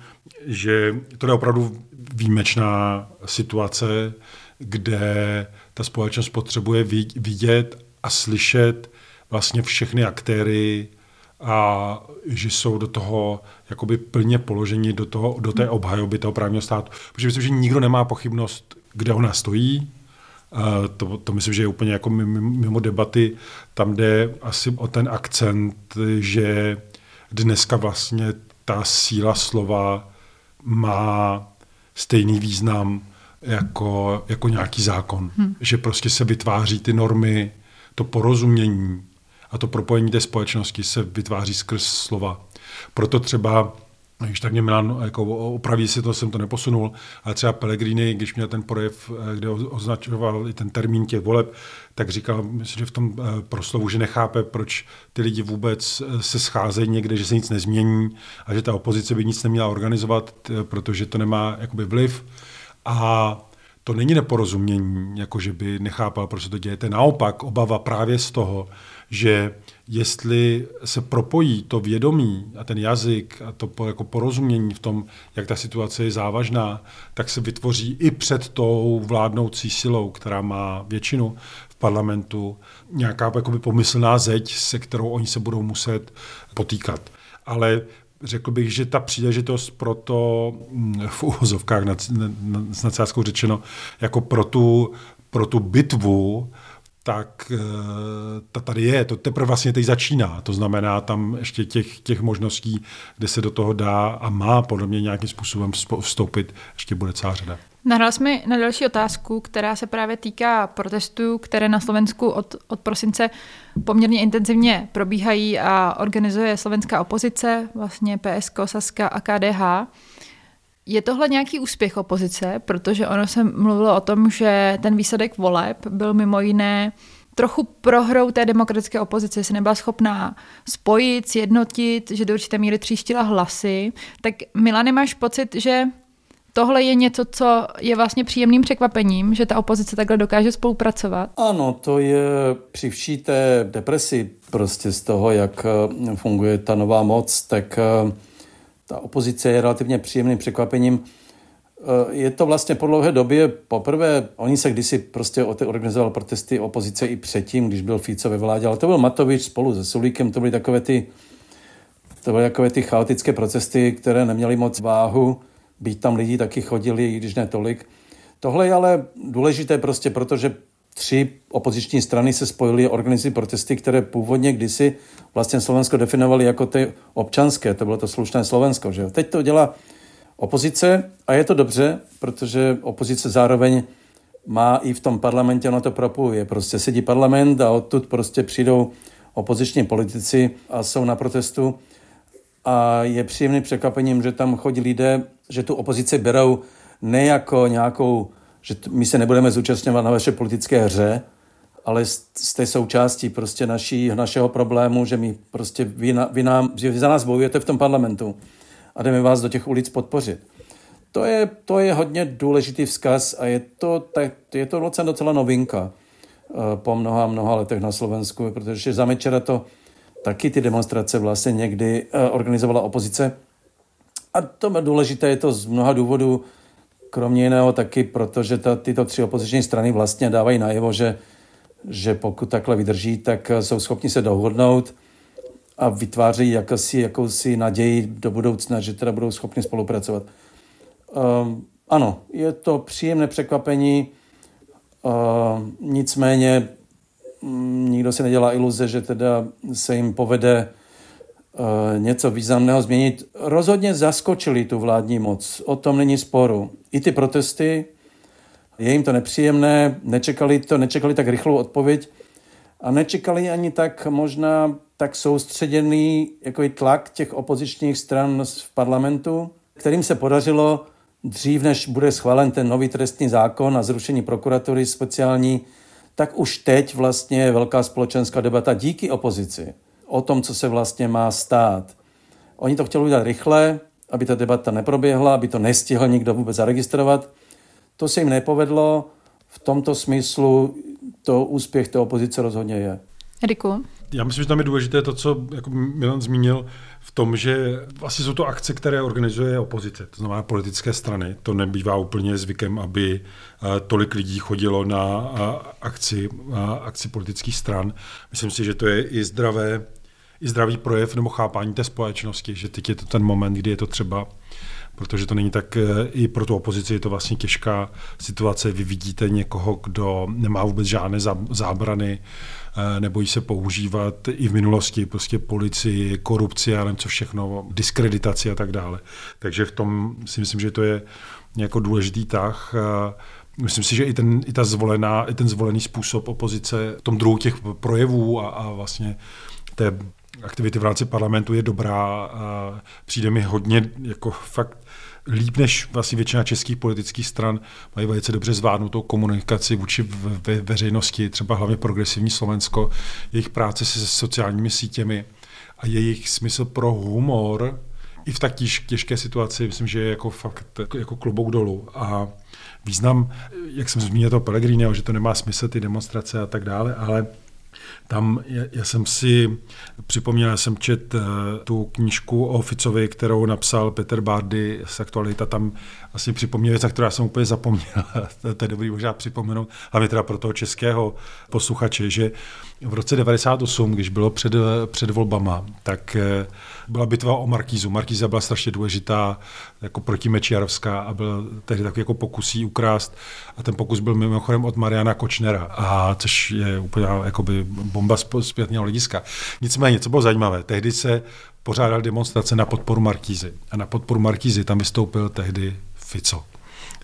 že to je opravdu výjimečná situace, kde ta společnost potřebuje vidět a slyšet vlastně všechny aktéry a že jsou do toho jakoby plně položeni do, toho, do té obhajoby toho právního státu. Protože myslím, že nikdo nemá pochybnost, kde ona stojí. To, to myslím, že je úplně jako mimo debaty. Tam jde asi o ten akcent, že dneska vlastně ta síla slova má stejný význam jako, jako nějaký zákon. Hmm. Že prostě se vytváří ty normy, to porozumění a to propojení té společnosti se vytváří skrz slova. Proto třeba když tak mě Milan jako opraví si to, jsem to neposunul, ale třeba Pellegrini, když měl ten projev, eh, kde označoval i ten termín těch voleb, tak říkal, myslím, že v tom eh, proslovu, že nechápe, proč ty lidi vůbec eh, se scházejí někde, že se nic nezmění a že ta opozice by nic neměla organizovat, protože to nemá jakoby vliv. A to není neporozumění, jako že by nechápal, proč se to děje. To je naopak obava právě z toho, že jestli se propojí to vědomí a ten jazyk a to jako porozumění v tom, jak ta situace je závažná, tak se vytvoří i před tou vládnoucí silou, která má většinu v parlamentu, nějaká jakoby pomyslná zeď, se kterou oni se budou muset potýkat. Ale řekl bych, že ta příležitost pro to, mm, v úvozovkách nad, nad, nad řečeno, jako pro tu, pro tu bitvu, tak eh, ta tady je, to teprve vlastně teď začíná. To znamená, tam ještě těch, těch možností, kde se do toho dá a má podle mě nějakým způsobem vstoupit, ještě bude celá řada. Nahrál jsme na další otázku, která se právě týká protestů, které na Slovensku od, od prosince poměrně intenzivně probíhají a organizuje slovenská opozice, vlastně PSK, Saska a KDH. Je tohle nějaký úspěch opozice, protože ono se mluvilo o tom, že ten výsledek voleb byl mimo jiné trochu prohrou té demokratické opozice, se nebyla schopná spojit, sjednotit, že do určité míry tříštila hlasy. Tak Milane, máš pocit, že tohle je něco, co je vlastně příjemným překvapením, že ta opozice takhle dokáže spolupracovat? Ano, to je při vší té depresi prostě z toho, jak funguje ta nová moc, tak ta opozice je relativně příjemným překvapením. Eh, je to vlastně po dlouhé době poprvé, oni se kdysi prostě organizoval protesty opozice i předtím, když byl Fico ve vládě, ale to byl Matovič spolu se Sulíkem, to byly takové ty, to byly takové ty chaotické protesty, které neměly moc váhu, být tam lidi taky chodili, když ne tolik. Tohle je ale důležité prostě, protože tři opoziční strany se spojily organizují protesty, které původně kdysi vlastně Slovensko definovali jako ty občanské, to bylo to slušné Slovensko. Že? Teď to dělá opozice a je to dobře, protože opozice zároveň má i v tom parlamentě, ono to propuje. Prostě sedí parlament a odtud prostě přijdou opoziční politici a jsou na protestu a je příjemným překvapením, že tam chodí lidé, že tu opozici berou ne jako nějakou že my se nebudeme zúčastňovat na vaše politické hře, ale jste součástí prostě naší, našeho problému, že my prostě vy, na, vy, nám, vy za nás bojujete v tom parlamentu a jdeme vás do těch ulic podpořit. To je, to je hodně důležitý vzkaz a je to, tak, je to docela, docela novinka eh, po mnoha, mnoha letech na Slovensku, protože za Mečera to taky ty demonstrace vlastně někdy eh, organizovala opozice. A to důležité je to z mnoha důvodů, kromě jiného taky, protože ta, tyto tři opoziční strany vlastně dávají najevo, že, že pokud takhle vydrží, tak jsou schopni se dohodnout a vytvářejí jakousi, jakousi naději do budoucna, že teda budou schopni spolupracovat. Um, ano, je to příjemné překvapení, uh, nicméně um, nikdo si nedělá iluze, že teda se jim povede Eh, něco významného změnit. Rozhodně zaskočili tu vládní moc, o tom není sporu. I ty protesty, je jim to nepříjemné, nečekali to, nečekali tak rychlou odpověď a nečekali ani tak možná tak soustředěný jako i tlak těch opozičních stran v parlamentu, kterým se podařilo dřív, než bude schválen ten nový trestní zákon a zrušení prokuratury speciální, tak už teď vlastně velká společenská debata díky opozici o tom, co se vlastně má stát. Oni to chtěli udělat rychle, aby ta debata neproběhla, aby to nestihl nikdo vůbec zaregistrovat. To se jim nepovedlo v tomto smyslu to úspěch té opozice rozhodně je. Eriku? Já myslím, že tam je důležité to, co jako Milan zmínil, v tom, že vlastně jsou to akce, které organizuje opozice, to znamená politické strany. To nebývá úplně zvykem, aby eh, tolik lidí chodilo na eh, akci, na akci politických stran. Myslím si, že to je i zdravé, i zdravý projev nebo chápání té společnosti, že teď je to ten moment, kdy je to třeba protože to není tak, eh, i pro tu opozici je to vlastně těžká situace. Vy vidíte někoho, kdo nemá vůbec žádné zábrany, eh, nebojí se používat i v minulosti prostě policii, korupci a co všechno, diskreditaci a tak dále. Takže v tom si myslím, že to je jako důležitý tah. Myslím si, že i ten, i ta zvolená, i ten zvolený způsob opozice v tom druhu těch projevů a, a vlastně té aktivity v rámci parlamentu je dobrá a přijde mi hodně jako fakt líp než vlastně většina českých politických stran mají velice dobře zvládnutou komunikaci vůči ve veřejnosti, třeba hlavně progresivní Slovensko, jejich práce se sociálními sítěmi a jejich smysl pro humor i v tak těž, těžké situaci, myslím, že je jako fakt jako klobouk dolů. A význam, jak jsem zmínil toho Pellegriniho, že to nemá smysl, ty demonstrace a tak dále, ale tam já, jsem si připomněl, jsem čet uh, tu knížku o Ficovi, kterou napsal Peter Bardy z Aktualita, tam vlastně připomněl věc, já jsem úplně zapomněl. to je dobrý možná připomenout, hlavně teda pro toho českého posluchače, že v roce 98, když bylo před, před volbama, tak uh, byla bitva o Markízu. Markíza byla strašně důležitá jako proti Mečiarovská a byl tehdy takový jako pokusí ukrást. A ten pokus byl mimochodem od Mariana Kočnera, a což je úplně jakoby bomba zpětného hlediska. Nicméně, co bylo zajímavé, tehdy se pořádal demonstrace na podporu Markízy. A na podporu Markízy tam vystoupil tehdy Fico.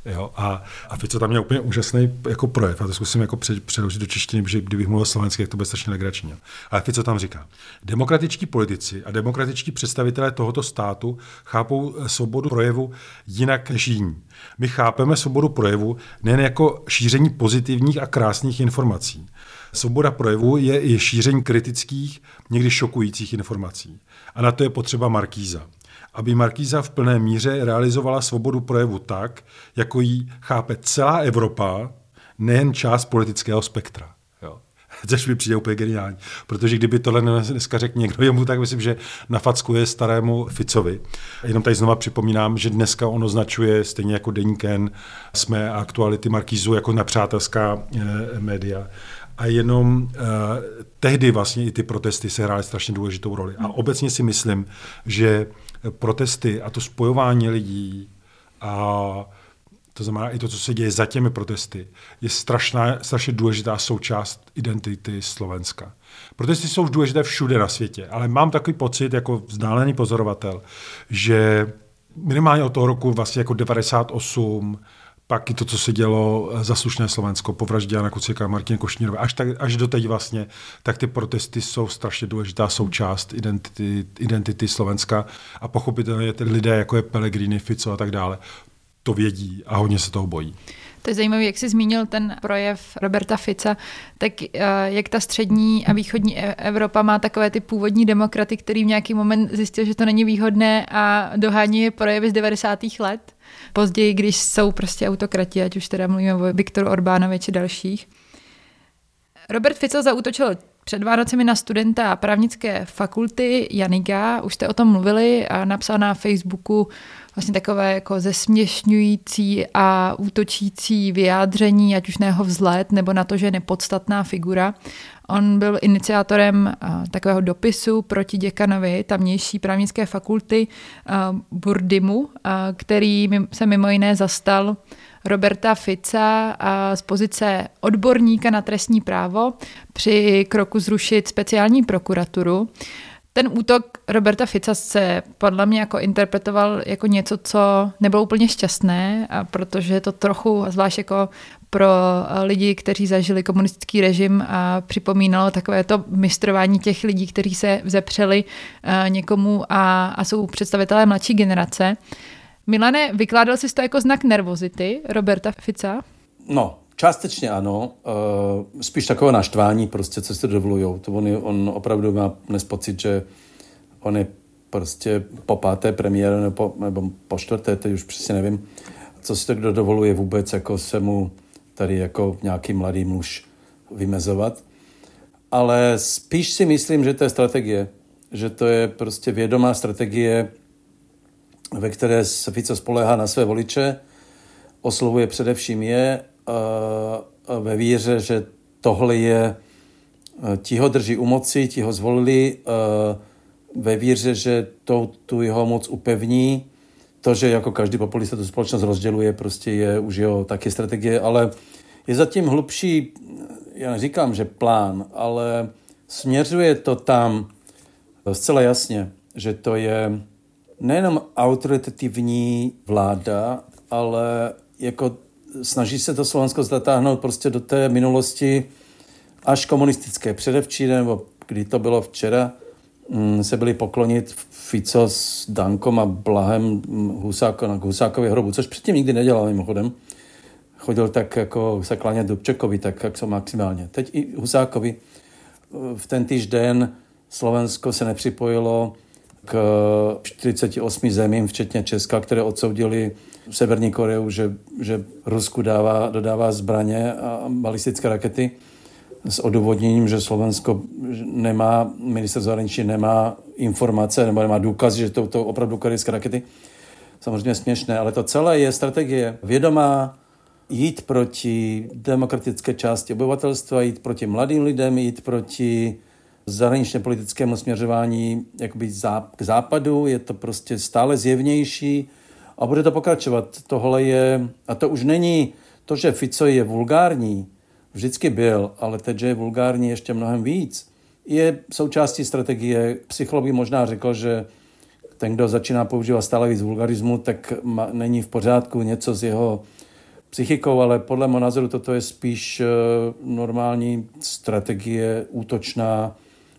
Jo, a, a Fico tam měl úplně úžasný jako projev, a to zkusím jako přeložit do češtiny, protože kdybych mluvil slovensky, tak to bude strašně legrační. Ale Fico tam říká, demokratičtí politici a demokratičtí představitelé tohoto státu chápou eh, svobodu projevu jinak než jiní. My chápeme svobodu projevu nejen jako šíření pozitivních a krásných informací. Svoboda projevu je i šíření kritických, někdy šokujících informací. A na to je potřeba Markíza aby Markíza v plné míře realizovala svobodu projevu tak, jako ji chápe celá Evropa, nejen část politického spektra. Jo. Což mi přijde úplně geniální. Protože kdyby tohle dneska řekl někdo jemu, tak myslím, že nafackuje starému Ficovi. Jenom tady znova připomínám, že dneska on označuje stejně jako Deníken, jsme aktuality Markízu jako nepřátelská e, média. A jenom e, tehdy vlastně i ty protesty se hrály strašně důležitou roli. A obecně si myslím, že protesty a to spojování lidí a to znamená i to, co se děje za těmi protesty, je strašná, strašně důležitá součást identity Slovenska. Protesty jsou důležité všude na světě, ale mám takový pocit jako vzdálený pozorovatel, že minimálně od toho roku vlastně jako 98 pak i to, co se dělo eh, za slušné Slovensko po vraždě Jana Kucika a Martiny Košnírové, až, tak, až do teď vlastně, tak ty protesty jsou strašně důležitá součást identity, identity Slovenska a pochopitelně ty lidé, jako je Pellegrini, Fico a tak dále, to vědí a hodně se toho bojí. To je zajímavé, jak jsi zmínil ten projev Roberta Fica, tak eh, jak ta střední a východní e- Evropa má takové ty původní demokraty, který v nějaký moment zjistil, že to není výhodné a dohání projevy z 90. let později, když jsou prostě autokrati, ať už teda mluvíme o Viktoru Orbánovi či dalších. Robert Fico zautočil před Vánocemi na studenta právnické fakulty Janiga, už jste o tom mluvili a napsal na Facebooku vlastně takové jako zesměšňující a útočící vyjádření, ať už na jeho vzhled nebo na to, že je nepodstatná figura. On byl iniciátorem takového dopisu proti děkanovi tamnější právnické fakulty Burdimu, který se mimo jiné zastal Roberta Fica z pozice odborníka na trestní právo při kroku zrušit speciální prokuraturu. Ten útok Roberta Fica se podle mě jako interpretoval jako něco, co nebylo úplně šťastné, a protože to trochu, zvlášť jako pro lidi, kteří zažili komunistický režim a připomínalo takové to mistrování těch lidí, kteří se vzepřeli někomu a, a jsou představitelé mladší generace. Milane, vykládal jsi to jako znak nervozity Roberta Fica? No, částečně ano. Uh, spíš takové naštvání, prostě, co si dovolují. To on, on opravdu má dnes pocit, že on je prostě po páté premiéře nebo, nebo po čtvrté, teď už přesně nevím, co si to kdo dovoluje vůbec jako se mu tady jako nějaký mladý muž vymezovat. Ale spíš si myslím, že to je strategie. Že to je prostě vědomá strategie, ve které se Fico spolehá na své voliče, oslovuje především je ve víře, že tohle je, ti ho drží u moci, ti ho zvolili ve víře, že to, tu jeho moc upevní. To, že jako každý populista tu společnost rozděluje, prostě je už jeho taky strategie, ale je zatím hlubší, já neříkám, že plán, ale směřuje to tam zcela jasně, že to je nejenom autoritativní vláda, ale jako snaží se to Slovensko zatáhnout prostě do té minulosti až komunistické. Předevčírem, nebo kdy to bylo včera, mm, se byli poklonit Fico s Dankom a Blahem Husáko na Husákově hrobu, což předtím nikdy nedělal mimochodem. Chodil tak jako se klanět Dubčekovi, tak jak jsou maximálně. Teď i Husákovi v ten týžden Slovensko se nepřipojilo k 48 zemím, včetně Česka, které odsoudili Severní Koreu, že, že Rusku dává, dodává zbraně a balistické rakety s odůvodněním, že Slovensko nemá, minister zahraničí nemá informace nebo nemá důkazy, že to, to opravdu korejské rakety. Samozřejmě směšné, ale to celé je strategie vědomá, jít proti demokratické části obyvatelstva, jít proti mladým lidem, jít proti zahraničně politickému směřování jakoby k západu, je to prostě stále zjevnější a bude to pokračovat. Tohle je, a to už není to, že Fico je vulgární, vždycky byl, ale teď, že je vulgární ještě mnohem víc, je součástí strategie. Psycholog by možná řekl, že ten, kdo začíná používat stále víc vulgarismu, tak ma, není v pořádku něco s jeho psychikou, ale podle mého názoru toto je spíš uh, normální strategie útočná,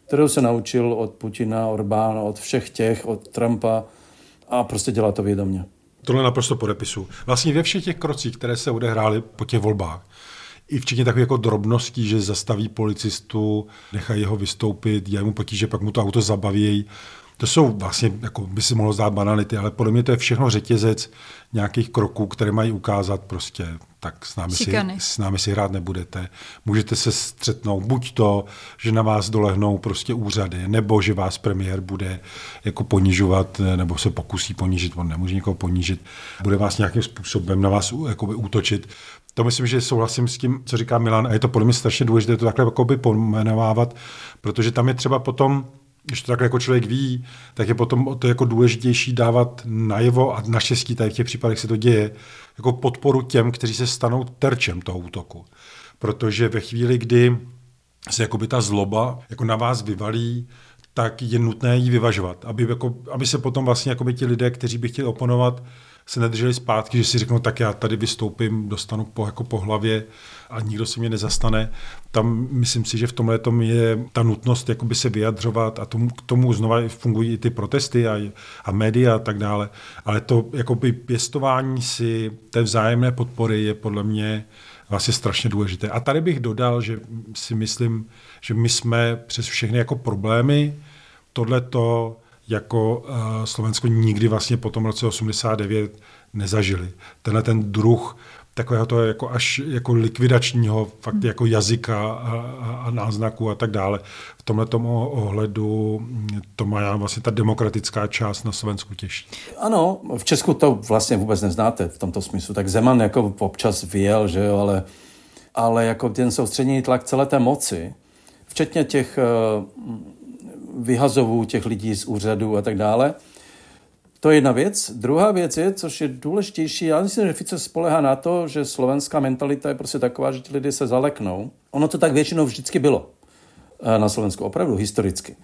kterou se naučil od Putina, Orbána, od všech těch, od Trumpa a prostě dělá to vědomě. Tohle naprosto podepisu. Vlastně ve všech těch krocích, které se odehrály po těch volbách, i včetně takových jako drobností, že zastaví policistu, nechají jeho vystoupit, dělají mu potíže, pak mu to auto zabaví. To jsou vlastně, jako by si mohlo zdát banality, ale podle mě to je všechno řetězec nějakých kroků, které mají ukázat prostě, tak s námi, si, s námi si hrát nebudete. Můžete se střetnout buď to, že na vás dolehnou prostě úřady, nebo že vás premiér bude jako ponižovat, nebo se pokusí ponížit, on nemůže někoho ponížit, bude vás nějakým způsobem na vás jakoby útočit. To myslím, že souhlasím s tím, co říká Milan, a je to podle mě strašně důležité to takhle jakoby pomenovávat, protože tam je třeba potom když to takhle jako člověk ví, tak je potom to jako důležitější dávat najevo a naštěstí tady v těch případech se to děje, jako podporu těm, kteří se stanou terčem toho útoku. Protože ve chvíli, kdy se jakoby ta zloba jako na vás vyvalí, tak je nutné ji vyvažovat, aby, jako, aby se potom vlastně jakoby ti lidé, kteří by chtěli oponovat, se nedrželi zpátky, že si řeknou, tak já tady vystoupím, dostanu po, jako po hlavě a nikdo se mě nezastane. Tam myslím si, že v tomhle tom je ta nutnost jakoby se vyjadřovat a tomu, k tomu znova fungují i ty protesty a, a média a tak dále. Ale to jakoby pěstování si té vzájemné podpory je podle mě vlastně strašně důležité. A tady bych dodal, že si myslím, že my jsme přes všechny jako problémy tohleto jako uh, Slovensko nikdy vlastně po tom roce 89 nezažili. Tenhle ten druh takového to jako až jako likvidačního fakt hmm. jako jazyka a, a, a náznaku a tak dále. V tomhle ohledu to má vlastně ta demokratická část na Slovensku těžší. Ano, v Česku to vlastně vůbec neznáte v tomto smyslu. Tak Zeman jako občas vyjel, že jo, ale, ale jako ten soustřední tlak celé té moci, včetně těch uh, vyhazovů těch lidí z úřadu a tak dále, to je jedna věc. Druhá věc je, což je důležitější, já myslím, že Fico spolehá na to, že slovenská mentalita je prostě taková, že ti lidé se zaleknou. Ono to tak většinou vždycky bylo eh, na Slovensku, opravdu historicky.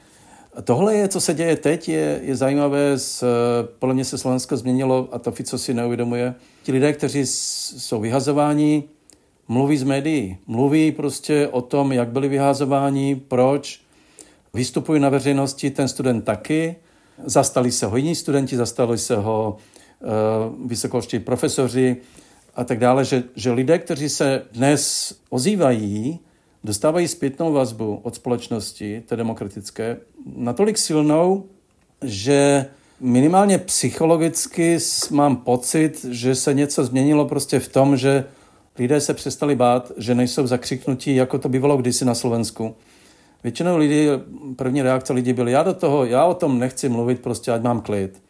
Tohle je, co se děje teď, je, je zajímavé, z, podle mě se Slovensko změnilo a to Fico si neuvědomuje. Ti lidé, kteří jsou vyhazováni, mluví z médií. Mluví prostě o tom, jak byli vyhazováni, proč. Vystupují na veřejnosti, ten student taky. Zastali se ho jiní studenti, zastali se ho uh, vysokoští profesoři a tak dále, že, že lidé, kteří se dnes ozývají, dostávají zpětnou vazbu od společnosti, té demokratické, natolik silnou, že minimálně psychologicky mám pocit, že se něco změnilo prostě v tom, že lidé se přestali bát, že nejsou zakřiknutí, jako to bývalo kdysi na Slovensku. Většinou lidí, první reakce lidí byly, já do toho, já o tom nechci mluvit, prostě ať mám klid.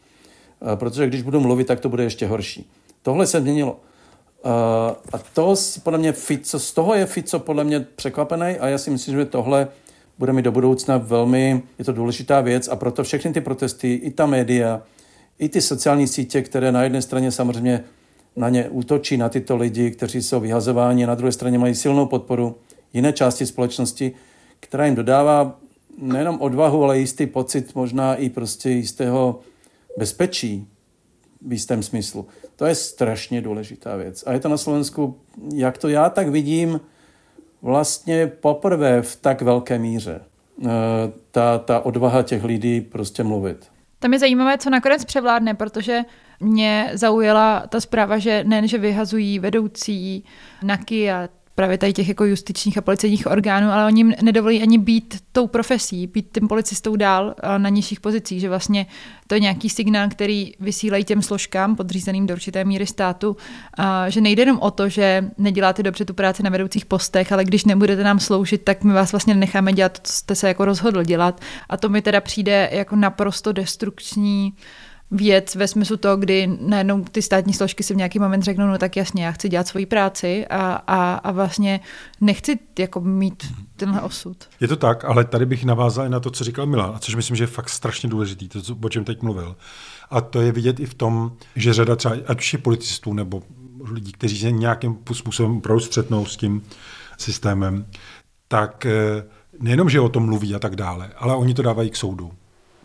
Eh, protože když budu mluvit, tak to bude ještě horší. Tohle se změnilo. Uh, a to podle mě Fico, z toho je Fico podle mě překvapený a já si myslím, že tohle bude mít do budoucna velmi, je to důležitá věc a proto všechny ty protesty, i ta média, i ty sociální sítě, které na jedné straně samozřejmě na ně útočí, na tyto lidi, kteří jsou vyhazováni, na druhé straně mají silnou podporu jiné části společnosti, která jim dodává nejenom odvahu, ale jistý pocit možná i prostě jistého bezpečí v jistém smyslu. To je strašně důležitá věc. A je to na Slovensku, jak to já tak vidím, vlastně poprvé v tak velké míře. Eh, ta, ta odvaha těch lidí prostě mluvit. Tam je zajímavé, co nakonec převládne, protože mě zaujala ta zpráva, že nejen, že vyhazují vedoucí NAKY a právě tady těch jako justičních a policejních orgánů, ale oni nedovolí ani být tou profesí, být tím policistou dál na nižších pozicích, že vlastně to je nějaký signál, který vysílají těm složkám podřízeným do určité míry státu, a že nejde jenom o to, že neděláte dobře tu práci na vedoucích postech, ale když nebudete nám sloužit, tak my vás vlastně necháme dělat to, co jste se jako rozhodl dělat. A to mi teda přijde jako naprosto destrukční věc ve smyslu toho, kdy najednou ty státní složky si v nějaký moment řeknou, no tak jasně, já chci dělat svoji práci a, a, a vlastně nechci jako mít tenhle osud. Je to tak, ale tady bych navázal i na to, co říkal Milan, a což myslím, že je fakt strašně důležitý, to, o čem teď mluvil. A to je vidět i v tom, že řada třeba, ať už je policistů nebo lidí, kteří se nějakým způsobem opravdu střetnou s tím systémem, tak eh, nejenom, že o tom mluví a tak dále, ale oni to dávají k soudu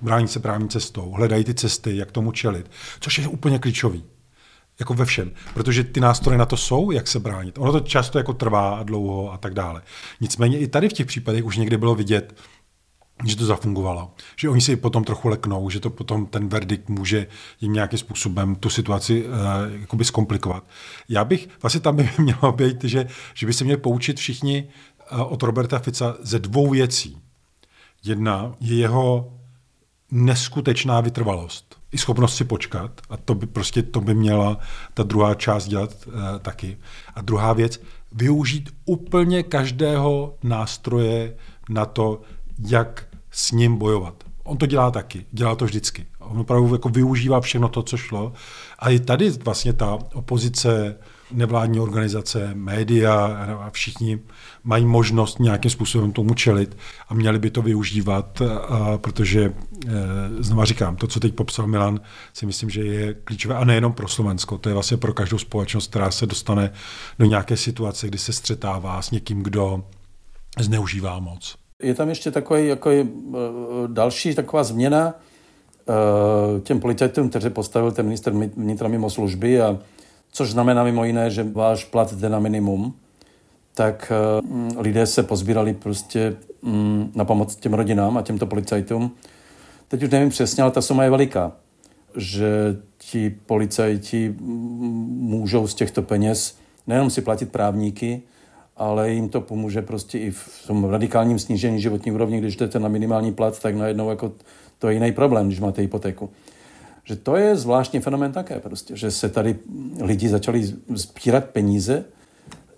brání se právní cestou, hledají ty cesty, jak tomu čelit, což je úplně klíčový. Jako ve všem. Protože ty nástroje na to jsou, jak se bránit. Ono to často jako trvá dlouho a tak dále. Nicméně i tady v těch případech už někdy bylo vidět, že to zafungovalo. Že oni si potom trochu leknou, že to potom ten verdikt může jim nějakým způsobem tu situaci uh, jakoby zkomplikovat. Já bych, vlastně tam by mělo být, že, že by se měli poučit všichni uh, od Roberta Fica ze dvou věcí. Jedna je jeho neskutečná vytrvalost. I schopnost si počkat. A to by prostě to by měla ta druhá část dělat uh, taky. A druhá věc, využít úplně každého nástroje na to, jak s ním bojovat. On to dělá taky, dělá to vždycky. On opravdu jako využívá všechno to, co šlo. A i tady vlastně ta opozice, nevládní organizace, média a všichni mají možnost nějakým způsobem tomu čelit a měli by to využívat, a, protože, e, znova říkám, to, co teď popsal Milan, si myslím, že je klíčové a nejenom pro Slovensko, to je vlastně pro každou společnost, která se dostane do nějaké situace, kdy se střetává s někým, kdo zneužívá moc. Je tam ještě takový jako je, další taková změna těm policajtům, kteří postavil ten minister vnitra mimo služby a což znamená mimo jiné, že váš plat jde na minimum, tak uh, lidé se pozbírali prostě um, na pomoc těm rodinám a těmto policajtům. Teď už nevím přesně, ale ta suma je veliká, že ti policajti můžou z těchto peněz nejenom si platit právníky, ale jim to pomůže prostě i v tom radikálním snížení životní úrovně, když jdete na minimální plat, tak najednou jako to je jiný problém, když máte hypotéku že to je zvláštní fenomén také prostě, že se tady lidi začali sbírat peníze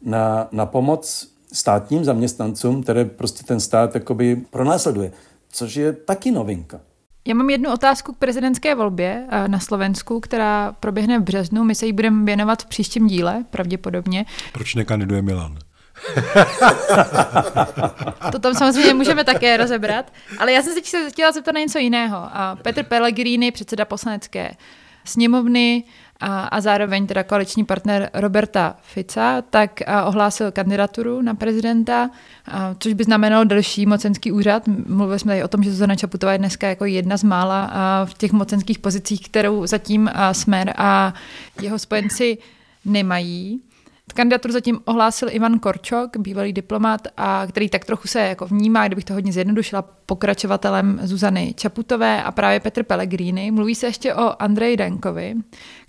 na, na pomoc státním zaměstnancům, které prostě ten stát jakoby pronásleduje, což je taky novinka. Já mám jednu otázku k prezidentské volbě eh, na Slovensku, která proběhne v březnu. My se jí budeme věnovat v příštím díle, pravděpodobně. Proč nekandiduje Milan? to tam samozřejmě můžeme také rozebrat. Ale já jsem se chtěla zeptat na něco jiného. Petr Pellegrini, předseda poslanecké sněmovny a, a zároveň teda koaliční partner Roberta Fica, tak ohlásil kandidaturu na prezidenta, a, což by znamenalo další mocenský úřad. Mluvili jsme tady o tom, že Zuzana Čaputová je dneska jako jedna z mála a v těch mocenských pozicích, kterou zatím a Smer a jeho spojenci nemají. Kandidaturu zatím ohlásil Ivan Korčok, bývalý diplomat, a který tak trochu se jako vnímá, kdybych to hodně zjednodušila, pokračovatelem Zuzany Čaputové a právě Petr Pellegrini. Mluví se ještě o Andreji Denkovi,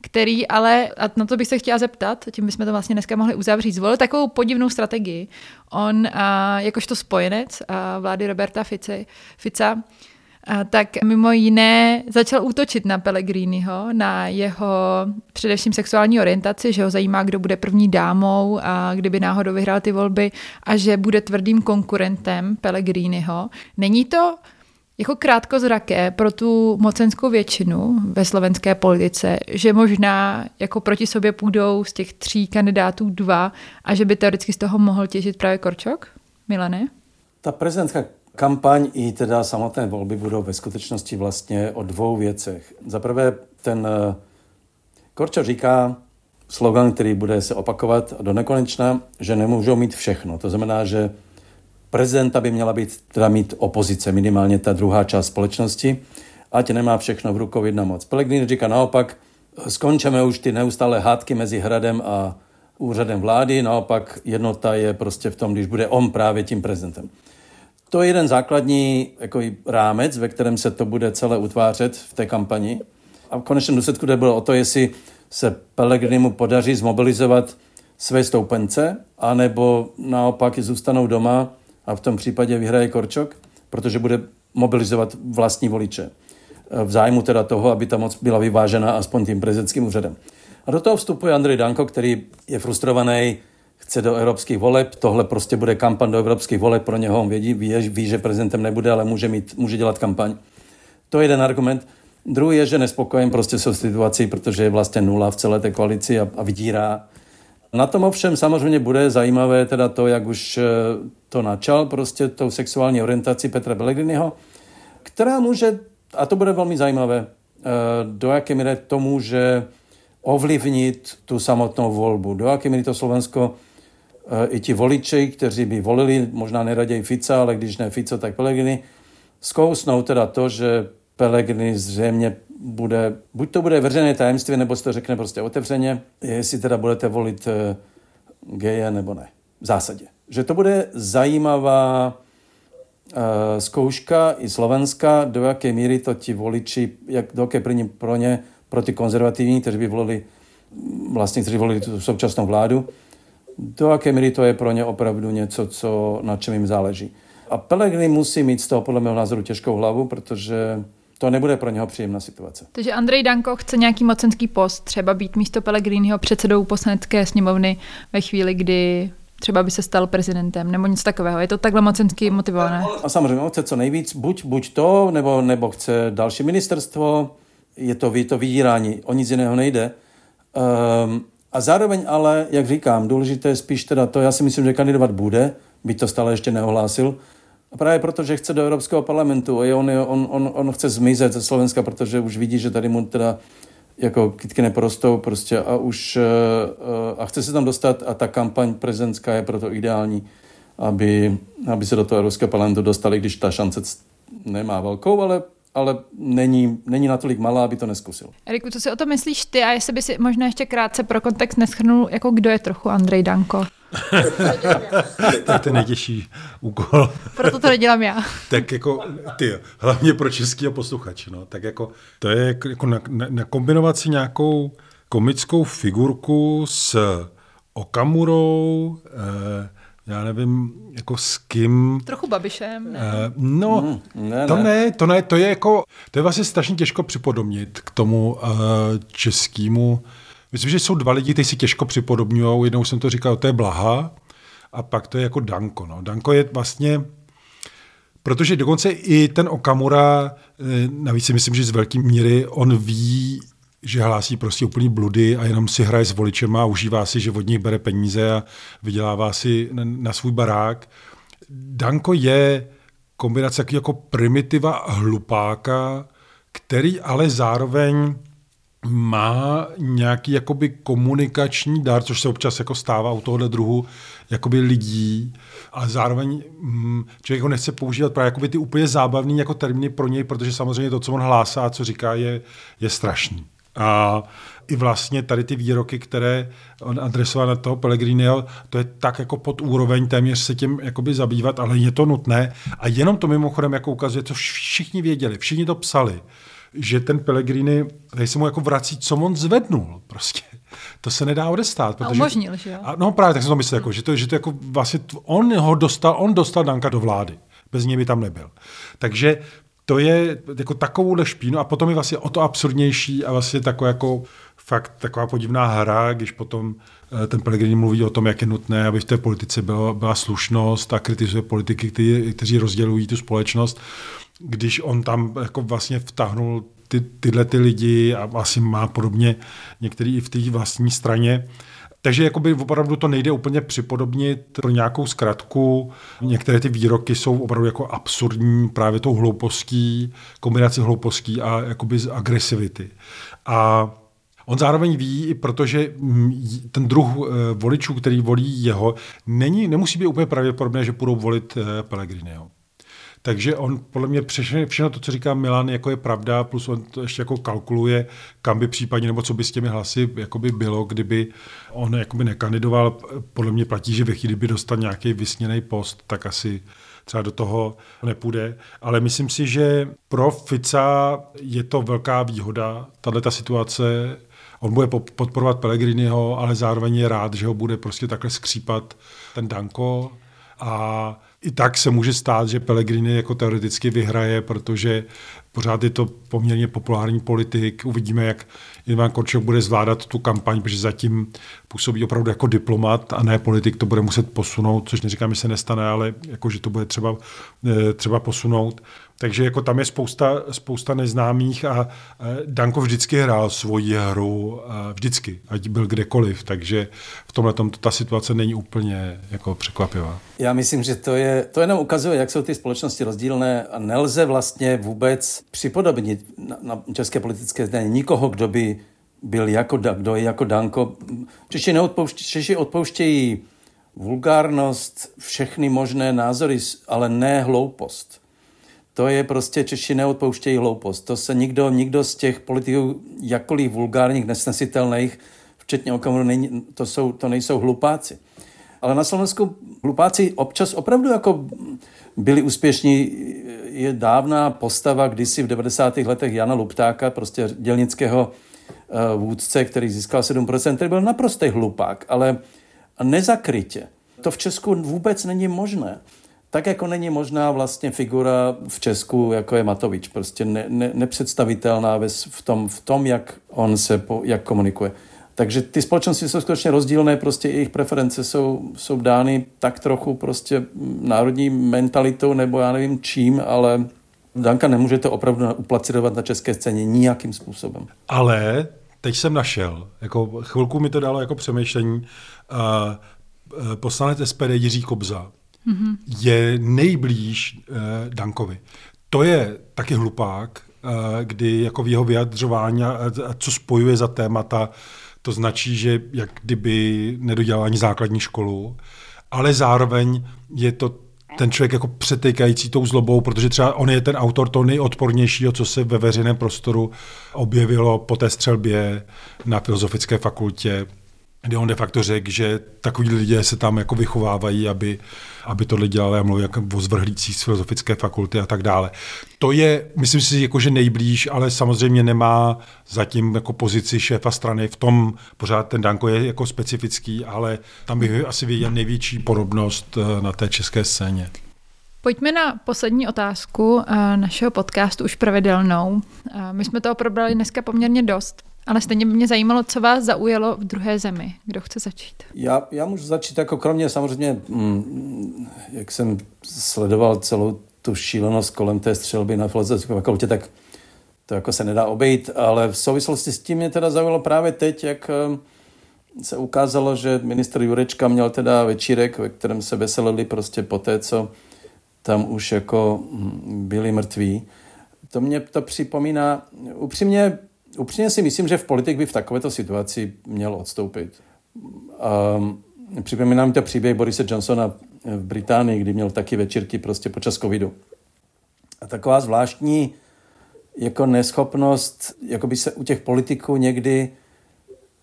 který ale, a na to bych se chtěla zeptat, tím bychom to vlastně dneska mohli uzavřít, zvolil takovou podivnou strategii. On, a, jakožto spojenec a vlády Roberta Fice, Fica, a tak mimo jiné začal útočit na Pellegriniho, na jeho především sexuální orientaci, že ho zajímá, kdo bude první dámou a kdyby náhodou vyhrál ty volby a že bude tvrdým konkurentem Pellegriniho. Není to jako krátkozraké pro tu mocenskou většinu ve slovenské politice, že možná jako proti sobě půjdou z těch tří kandidátů dva a že by teoreticky z toho mohl těžit právě Korčok? Milane? Ta prezidentská kampaň i teda samotné volby budou ve skutečnosti vlastně o dvou věcech. Za prvé ten eh, Korčok říká slogan, který bude se opakovat do nekonečna, že nemůžou mít všechno. To znamená, že prezidenta by měla být, teda mít opozice, minimálně ta druhá část společnosti, ať nemá všechno v rukou jedna moc. Pellegrini říká naopak, skončíme už ty neustále hádky mezi hradem a úřadem vlády, naopak jednota je prostě v tom, když bude on právě tím prezidentem. To je jeden základní jako rámec, ve kterém se to bude celé utvářet v té kampani. A v konečném důsledku jde bylo o to, jestli se Pellegrinimu podaří zmobilizovat své stoupence, anebo naopak zůstanou doma a v tom případě vyhraje Korčok, protože bude mobilizovat vlastní voliče. V zájmu teda toho, aby ta moc byla vyvážena aspoň tím prezidentským úřadem. A do toho vstupuje Andrej Danko, který je frustrovaný, chce do evropských voleb, tohle prostě bude kampaň do evropských voleb, pro něho on vědí, ví, ví, že prezidentem nebude, ale může, mít, může dělat kampaň. To je jeden argument. Druhý je, že nespokojen prostě se situací, protože je vlastně nula v celé té koalici a, a vydírá na tom ovšem samozřejmě bude zajímavé teda to, jak už eh, to načal, prostě tou sexuální orientací Petra Pellegriniho, která může, a to bude velmi zajímavé, eh, do jaké míry to může ovlivnit tu samotnou volbu. Do jaké míry to Slovensko i ti voliči, kteří by volili, možná neraději Fica, ale když ne Fico, tak Pellegrini, zkousnou teda to, že Pellegrini zřejmě bude, buď to bude veřejné tajemství, nebo se to řekne prostě otevřeně, jestli teda budete volit eh, geje nebo ne. V zásadě. Že to bude zajímavá uh, zkouška i Slovenska, do jaké míry to ti voliči, jak, do jaké první pro ně, pro ty konzervativní, kteří by volili, vlastně, kteří volili tu současnou vládu, do jaké míry to je pro ně opravdu něco, co, na čem jim záleží. A Pellegrini musí mít z toho podle mého názoru těžkou hlavu, protože to nebude pro něho příjemná situace. Takže Andrej Danko chce nějaký mocenský post, třeba být místo Pellegriniho předsedou poslanecké sněmovny ve chvíli, kdy třeba by se stal prezidentem, nebo nic takového. Je to takhle mocensky motivované? A samozřejmě on chce co nejvíc, buď, buď to, nebo, nebo chce další ministerstvo, je to, je to vydírání, o nic jiného nejde. Um, a zároveň ale, jak říkám, důležité je spíš teda to, já si myslím, že kandidovat bude, byť to stále ještě neohlásil, a právě proto, že chce do Evropského parlamentu a on, on, on, on chce zmizet ze Slovenska, protože už vidí, že tady mu teda jako kytky neporostou prostě a už a chce se tam dostat a ta kampaň prezidentská je proto ideální, aby, aby se do toho Evropského parlamentu dostali, když ta šance nemá velkou, ale ale není, není natolik malá, aby to neskusil. Eriku, co si o to myslíš ty a jestli by si možná ještě krátce pro kontext neschrnul, jako kdo je trochu Andrej Danko? to je ten nejtěžší úkol. Proto to nedělám já. tak jako, ty, hlavně pro českého posluchače, no, tak jako, to je jako, jako na, na, nakombinovat si nějakou komickou figurku s Okamurou, eh, já nevím, jako s kým. Trochu Babišem, ne? Uh, no, mm, ne, to ne. ne, to ne, to je jako, to je vlastně strašně těžko připodobnit k tomu uh, českému. Myslím, že jsou dva lidi, kteří si těžko připodobňují. Jednou jsem to říkal, to je Blaha a pak to je jako Danko. No. Danko je vlastně, protože dokonce i ten Okamura, eh, navíc si myslím, že z velké míry on ví, že hlásí prostě úplný bludy a jenom si hraje s voličema a užívá si, že od nich bere peníze a vydělává si na, na svůj barák. Danko je kombinace jako primitiva hlupáka, který ale zároveň má nějaký jakoby komunikační dar, což se občas jako stává u tohohle druhu jakoby lidí, ale zároveň hm, člověk ho nechce používat právě jakoby ty úplně zábavný jako termíny pro něj, protože samozřejmě to, co on hlásá a co říká, je, je strašný. A i vlastně tady ty výroky, které on adresoval na toho Pellegriniho, to je tak jako pod úroveň téměř se tím jakoby zabývat, ale je to nutné. A jenom to mimochodem jako ukazuje, co všichni věděli, všichni to psali, že ten Pellegrini, tady se mu jako vrací, co on zvednul prostě. To se nedá odestát. Protože, a umožnil, že jo? A, no právě tak jsem to myslel, jako, že, to, že to jako vlastně, on ho dostal, on dostal Danka do vlády. Bez něj by tam nebyl. Takže to je jako takovouhle špínu a potom je vlastně o to absurdnější a vlastně taková jako fakt taková podivná hra, když potom eh, ten Pellegrini mluví o tom, jak je nutné, aby v té politice byla, byla slušnost a kritizuje politiky, kteří, kteří rozdělují tu společnost, když on tam jako vlastně vtahnul ty, tyhle ty lidi a asi má podobně některý i v té vlastní straně, takže jakoby opravdu to nejde úplně připodobnit pro nějakou zkratku. Některé ty výroky jsou opravdu jako absurdní právě tou hloupostí, kombinací hloupostí a jakoby z agresivity. A On zároveň ví, i protože ten druh eh, voličů, který volí jeho, není, nemusí být úplně pravděpodobné, že budou volit eh, Pellegriniho. Takže on podle mě všechno, všechno to, co říká Milan, jako je pravda, plus on to ještě jako kalkuluje, kam by případně, nebo co by s těmi hlasy jakoby bylo, kdyby on jakoby nekandidoval. Podle mě platí, že ve chvíli, by dostal nějaký vysněný post, tak asi třeba do toho nepůjde. Ale myslím si, že pro Fica je to velká výhoda, tahle ta situace. On bude podporovat Pellegriniho, ale zároveň je rád, že ho bude prostě takhle skřípat ten Danko a i tak se může stát, že Pellegrini jako teoreticky vyhraje, protože pořád je to poměrně populární politik. Uvidíme, jak Ivan Korčok bude zvládat tu kampaň, protože zatím působí opravdu jako diplomat a ne politik, to bude muset posunout, což neříkám, že se nestane, ale jako, že to bude třeba, eh, třeba posunout. Takže jako tam je spousta, spousta neznámých a Danko vždycky hrál svoji hru, vždycky, ať byl kdekoliv, takže v tomhle tom ta situace není úplně jako překvapivá. Já myslím, že to je, to jenom ukazuje, jak jsou ty společnosti rozdílné a nelze vlastně vůbec připodobnit na, na české politické zdaně nikoho, kdo by byl jako, kdo je jako Danko. Češi, neodpouště, Češi odpouštějí vulgárnost, všechny možné názory, ale ne hloupost to je prostě Češi neodpouštějí hloupost. To se nikdo, nikdo z těch politiků, jakkoliv vulgárních, nesnesitelných, včetně Okamuru, není, to, jsou, to nejsou hlupáci. Ale na Slovensku hlupáci občas opravdu jako byli úspěšní. Je dávná postava kdysi v 90. letech Jana Luptáka, prostě dělnického uh, vůdce, který získal 7%, který byl naprostý hlupák, ale nezakrytě. To v Česku vůbec není možné. Tak jako není možná vlastně figura v Česku, jako je Matovič, prostě ne, ne, nepředstavitelná v tom, v tom, jak on se, po, jak komunikuje. Takže ty společnosti jsou skutečně rozdílné, prostě jejich preference jsou, jsou dány tak trochu prostě národní mentalitou nebo já nevím čím, ale Danka nemůžete opravdu uplacirovat na české scéně nijakým způsobem. Ale teď jsem našel, jako chvilku mi to dalo jako přemýšlení, uh, poslanec SPD Jiří Kobza mm-hmm. je nejblíž uh, Dankovi. To je taky hlupák, uh, kdy jako v jeho vyjadřování a, a co spojuje za témata, to značí, že jak kdyby nedodělal ani základní školu, ale zároveň je to ten člověk jako přetékající tou zlobou, protože třeba on je ten autor toho nejodpornějšího, co se ve veřejném prostoru objevilo po té střelbě na Filozofické fakultě kdy on de facto řekl, že takový lidé se tam jako vychovávají, aby, aby tohle dělali a mluví jako o zvrhlících z filozofické fakulty a tak dále. To je, myslím si, jako, že nejblíž, ale samozřejmě nemá zatím jako pozici šéfa strany. V tom pořád ten Danko je jako specifický, ale tam bych asi viděl největší podobnost eh, na té české scéně. Pojďme na poslední otázku eh, našeho podcastu, už pravidelnou. Eh, my jsme toho probrali dneska poměrně dost. Ale stejně by mě zajímalo, co vás zaujalo v druhé zemi. Kdo chce začít? Já, já můžu začít jako kromě samozřejmě, mm, jak jsem sledoval celou tu šílenost kolem té střelby na filozofické fakultě, tak to jako se nedá obejít, ale v souvislosti s tím mě teda zaujalo právě teď, jak eh, se ukázalo, že ministr Jurečka měl teda večírek, ve kterém se veselili prostě po té, co tam už jako mm, byli mrtví. To mě to připomíná, upřímně upřímně si myslím, že v politik by v takovéto situaci měl odstoupit. Um, připomínám to příběh Borise Johnsona v Británii, kdy měl taky večírky prostě počas covidu. A taková zvláštní jako neschopnost, jako by se u těch politiků někdy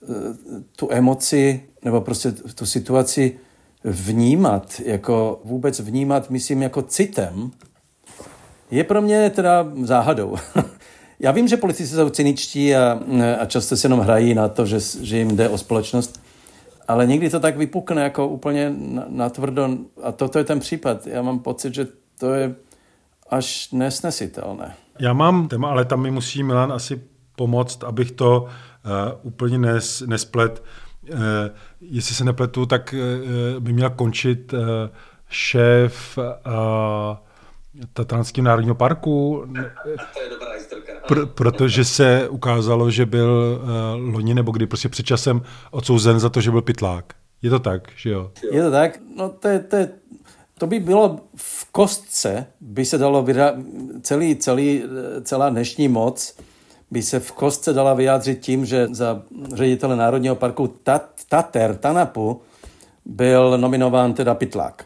eh, tu emoci nebo prostě tu situaci vnímat, jako vůbec vnímat, myslím, jako citem, je pro mě teda záhadou. Já vím, že politici jsou cyničtí a, a často se jenom hrají na to, že, že jim jde o společnost, ale někdy to tak vypukne jako úplně natvrdo a toto je ten případ. Já mám pocit, že to je až nesnesitelné. Já mám téma, ale tam mi musí Milan asi pomoct, abych to uh, úplně nes, nesplet. Uh, jestli se nepletu, tak uh, by měl končit uh, šéf uh, Tatranského národního parku. To je dobrá historka. Pr- protože se ukázalo, že byl uh, loni nebo kdy prostě před časem odsouzen za to, že byl pitlák. Je to tak, že jo? Je to tak? No to, je, to, je, to by bylo v kostce, by se dalo vyra- celý, celý, celá dnešní moc by se v kostce dala vyjádřit tím, že za ředitele Národního parku Tat, Tater, Tanapu, byl nominován teda Pitlák,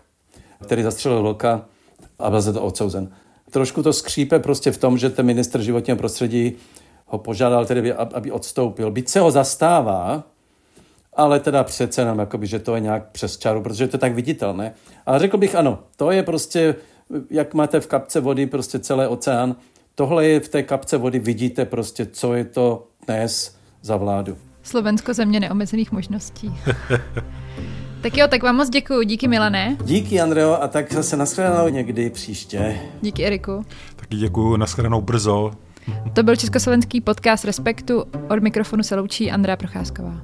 který zastřelil vlka a byl za to odsouzen. Trošku to skřípe prostě v tom, že ten ministr životního prostředí ho požádal tedy, aby odstoupil. Byť se ho zastává, ale teda přece jenom, jakoby, že to je nějak přes čaru, protože to je tak viditelné. Ale řekl bych ano, to je prostě, jak máte v kapce vody prostě celý oceán, tohle je v té kapce vody, vidíte prostě, co je to dnes za vládu. Slovensko země neomezených možností. tak jo, tak vám moc děkuji. Díky Milané. Díky Andreo a tak zase nashledanou někdy příště. Díky Eriku. Taky děkuji, nashledanou brzo. To byl československý podcast Respektu. Od mikrofonu se loučí Andrea Procházková.